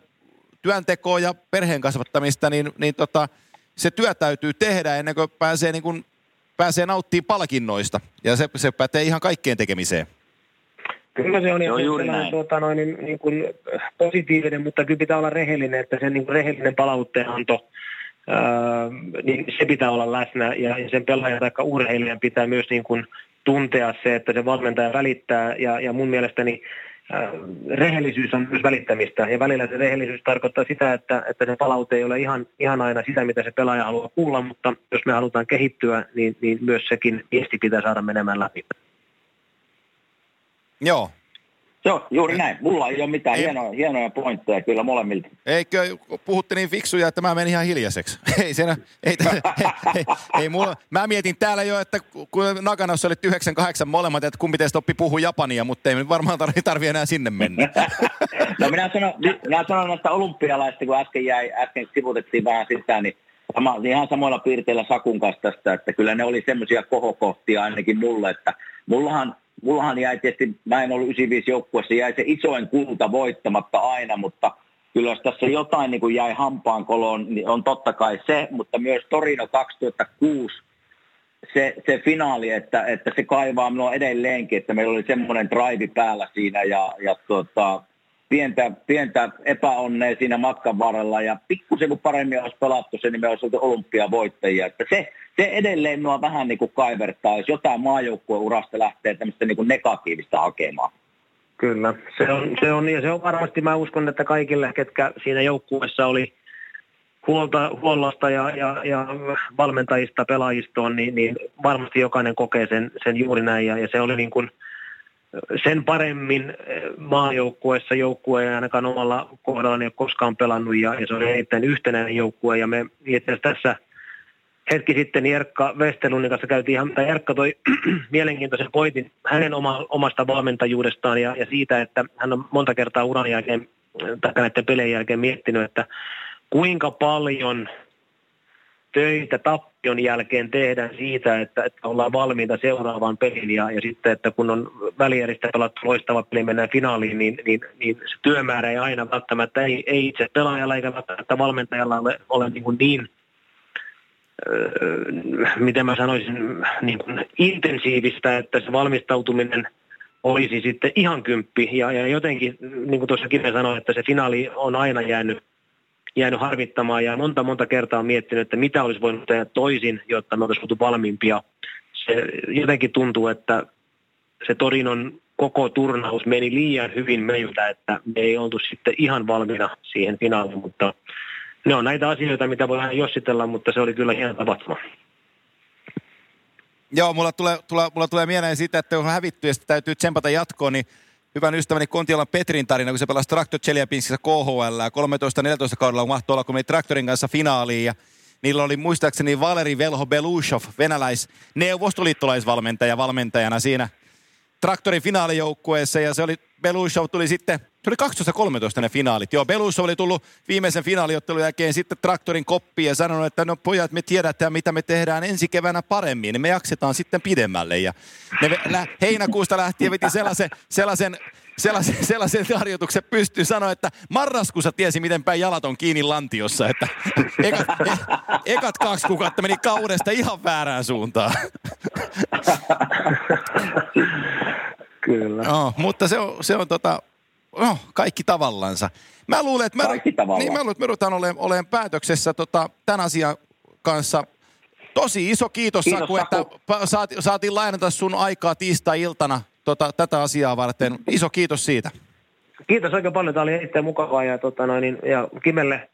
työntekoa ja perheen kasvattamista, niin, niin tota, se työ täytyy tehdä ennen kuin pääsee, niin kuin, pääsee nauttimaan palkinnoista. Ja se, se pätee ihan kaikkeen tekemiseen. Kyllä se on, ja juuri näin. Tuota, noin, niin, niin kuin positiivinen, mutta kyllä pitää olla rehellinen, että se niin kuin rehellinen palautteenanto, ää, niin se pitää olla läsnä ja, ja sen pelaajan tai urheilijan pitää myös niin kuin tuntea se, että se valmentaja välittää ja, ja mun mielestäni ää, rehellisyys on myös välittämistä ja välillä se rehellisyys tarkoittaa sitä, että, että se palaute ei ole ihan, ihan aina sitä, mitä se pelaaja haluaa kuulla, mutta jos me halutaan kehittyä, niin, niin myös sekin viesti pitää saada menemään läpi. Joo. Joo, juuri näin. Mulla ei ole mitään ei. hienoja, hienoja pointteja kyllä molemmilta. Eikö puhutte niin fiksuja, että mä menin ihan hiljaiseksi? ei, siinä, ei, ei, ei, ei mulla, mä mietin täällä jo, että kun Nakanossa oli 9-8 molemmat, että kumpi teistä oppi puhua japania, mutta ei varmaan tarvi, tarvi enää sinne mennä. no minä sanon, minä sanon näistä olympialaista, kun äsken, jäi, äsken sivutettiin vähän sitä, niin sama, ihan samoilla piirteillä Sakun kanssa tästä, että kyllä ne oli semmoisia kohokohtia ainakin mulle, että mullahan mullahan jäi tietysti, mä en ollut 95 joukkueessa, jäi se isoin kulta voittamatta aina, mutta kyllä jos tässä jotain niin kuin jäi hampaan koloon, niin on totta kai se, mutta myös Torino 2006, se, se finaali, että, että se kaivaa minua edelleenkin, että meillä oli semmoinen drive päällä siinä ja, ja tuota, pientä, pientä epäonnea siinä matkan varrella ja pikkusen kun paremmin olisi pelattu se, niin me olisi olympiavoittajia. Että se, se edelleen minua vähän niin kuin kaivertaa, jos jotain urasta lähtee tämmöistä niin kuin negatiivista hakemaan. Kyllä, se on, se on, ja se on varmasti, mä uskon, että kaikille, ketkä siinä joukkueessa oli huolta, huollosta ja, ja, ja valmentajista pelaajistoon, niin, niin varmasti jokainen kokee sen, sen juuri näin, ja, ja se oli niin kuin, sen paremmin maajoukkueessa joukkue ei ainakaan omalla kohdalla ei ole koskaan pelannut ja, ja se oli erittäin yhtenäinen joukkue ja me itse tässä hetki sitten Jerkka Westelunin kanssa käytiin ihan, tai Jerkka toi mielenkiintoisen pointin hänen oma, omasta valmentajuudestaan ja, ja siitä, että hän on monta kertaa uran jälkeen, tai näiden pelien jälkeen miettinyt, että kuinka paljon töitä tappion jälkeen tehdään siitä, että, että ollaan valmiita seuraavaan peliin ja, ja sitten, että kun on välieristä pelattu loistava peli mennään finaaliin, niin, niin, niin se työmäärä ei aina välttämättä, ei, ei itse pelaajalla eikä välttämättä valmentajalla ole, ole niin, kuin niin miten mä sanoisin, niin kuin intensiivistä, että se valmistautuminen olisi sitten ihan kymppi. Ja, ja jotenkin, niin kuin tuossa Kime sanoi, että se finaali on aina jäänyt, jäänyt harvittamaan ja monta monta kertaa on miettinyt, että mitä olisi voinut tehdä toisin, jotta me oltaisiin oltu valmiimpia. Se jotenkin tuntuu, että se Torinon koko turnaus meni liian hyvin meiltä, että me ei oltu sitten ihan valmiina siihen finaaliin, mutta ne on näitä asioita, mitä voidaan jossitella, mutta se oli kyllä hieno tapahtuma. Joo, mulla tulee, tulee, mulla tulee mieleen sitä, että on hävitty ja sitten täytyy tsempata jatkoon, niin hyvän ystäväni Kontiolan Petrin tarina, kun se pelasi Traktor Cheliabinskissä KHL 13-14 kaudella, mahtoi olla, kun meni Traktorin kanssa finaaliin ja niillä oli muistaakseni Valeri Velho Belushov, venäläis neuvostoliittolaisvalmentaja valmentajana siinä traktorin finaalijoukkueessa ja se oli, Belushov tuli sitten, se oli 12-13 ne finaalit. Joo, Belushov oli tullut viimeisen finaaliottelun jälkeen sitten traktorin koppiin ja sanonut, että no pojat, me tiedetään mitä me tehdään ensi keväänä paremmin, niin me jaksetaan sitten pidemmälle. Ja ne heinäkuusta lähtien veti sellaisen, sellaisen sellaisen, sellaisen harjoituksen pystyy sanoa, että marraskuussa tiesi, miten päin jalat on kiinni lantiossa, että ekat, e, ekat kaksi kuukautta meni kaudesta ihan väärään suuntaan. Kyllä. No, mutta se on, se on tota, no, kaikki tavallansa. Mä luulen, että me, niin, mä luulen, että me ruvetaan olemaan, olemaan päätöksessä tota, tämän asian kanssa. Tosi iso kiitos, Kiitos, Saku, Saku. että saatiin lainata sun aikaa tiistai-iltana tota, tätä asiaa varten. Iso kiitos siitä. Kiitos oikein paljon, tämä oli erittäin mukavaa ja, tota, noin, niin, ja Kimelle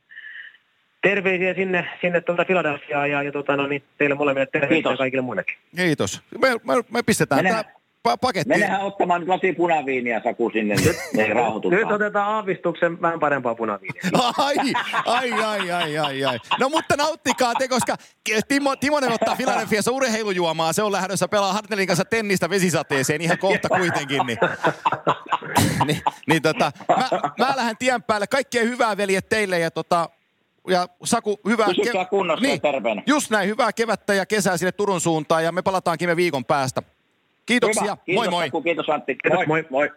terveisiä sinne, sinne tuota Filadelfiaan ja, ja tota, noin, niin, teille molemmille terveisiä Kiitos. ja kaikille muillekin. Kiitos. Me, me, me pistetään tämä pa- paketti. Menehän ottamaan nyt lasi punaviiniä Saku sinne, niin ei Nyt rauhoitutaan. otetaan aavistuksen vähän parempaa punaviiniä. Ai, ai, ai, ai, ai, ai. No mutta nauttikaa te, koska Timo, Timonen ottaa Filadelfiassa urheilujuomaa. Se on lähdössä pelaa Hartnellin kanssa tennistä vesisateeseen ihan kohta kuitenkin. Niin, niin, niin tota, mä, mä lähden tien päälle. Kaikkea hyvää veljet teille ja tota, ja Saku, hyvää... Pysykää kunnossa terveenä. Just näin, hyvää kevättä ja kesää sinne Turun suuntaan ja me palataankin me viikon päästä. Kiitoksia, Hyvä. Kiitos, moi moi. Kiitos Antti. Kiitos, moi. moi. moi.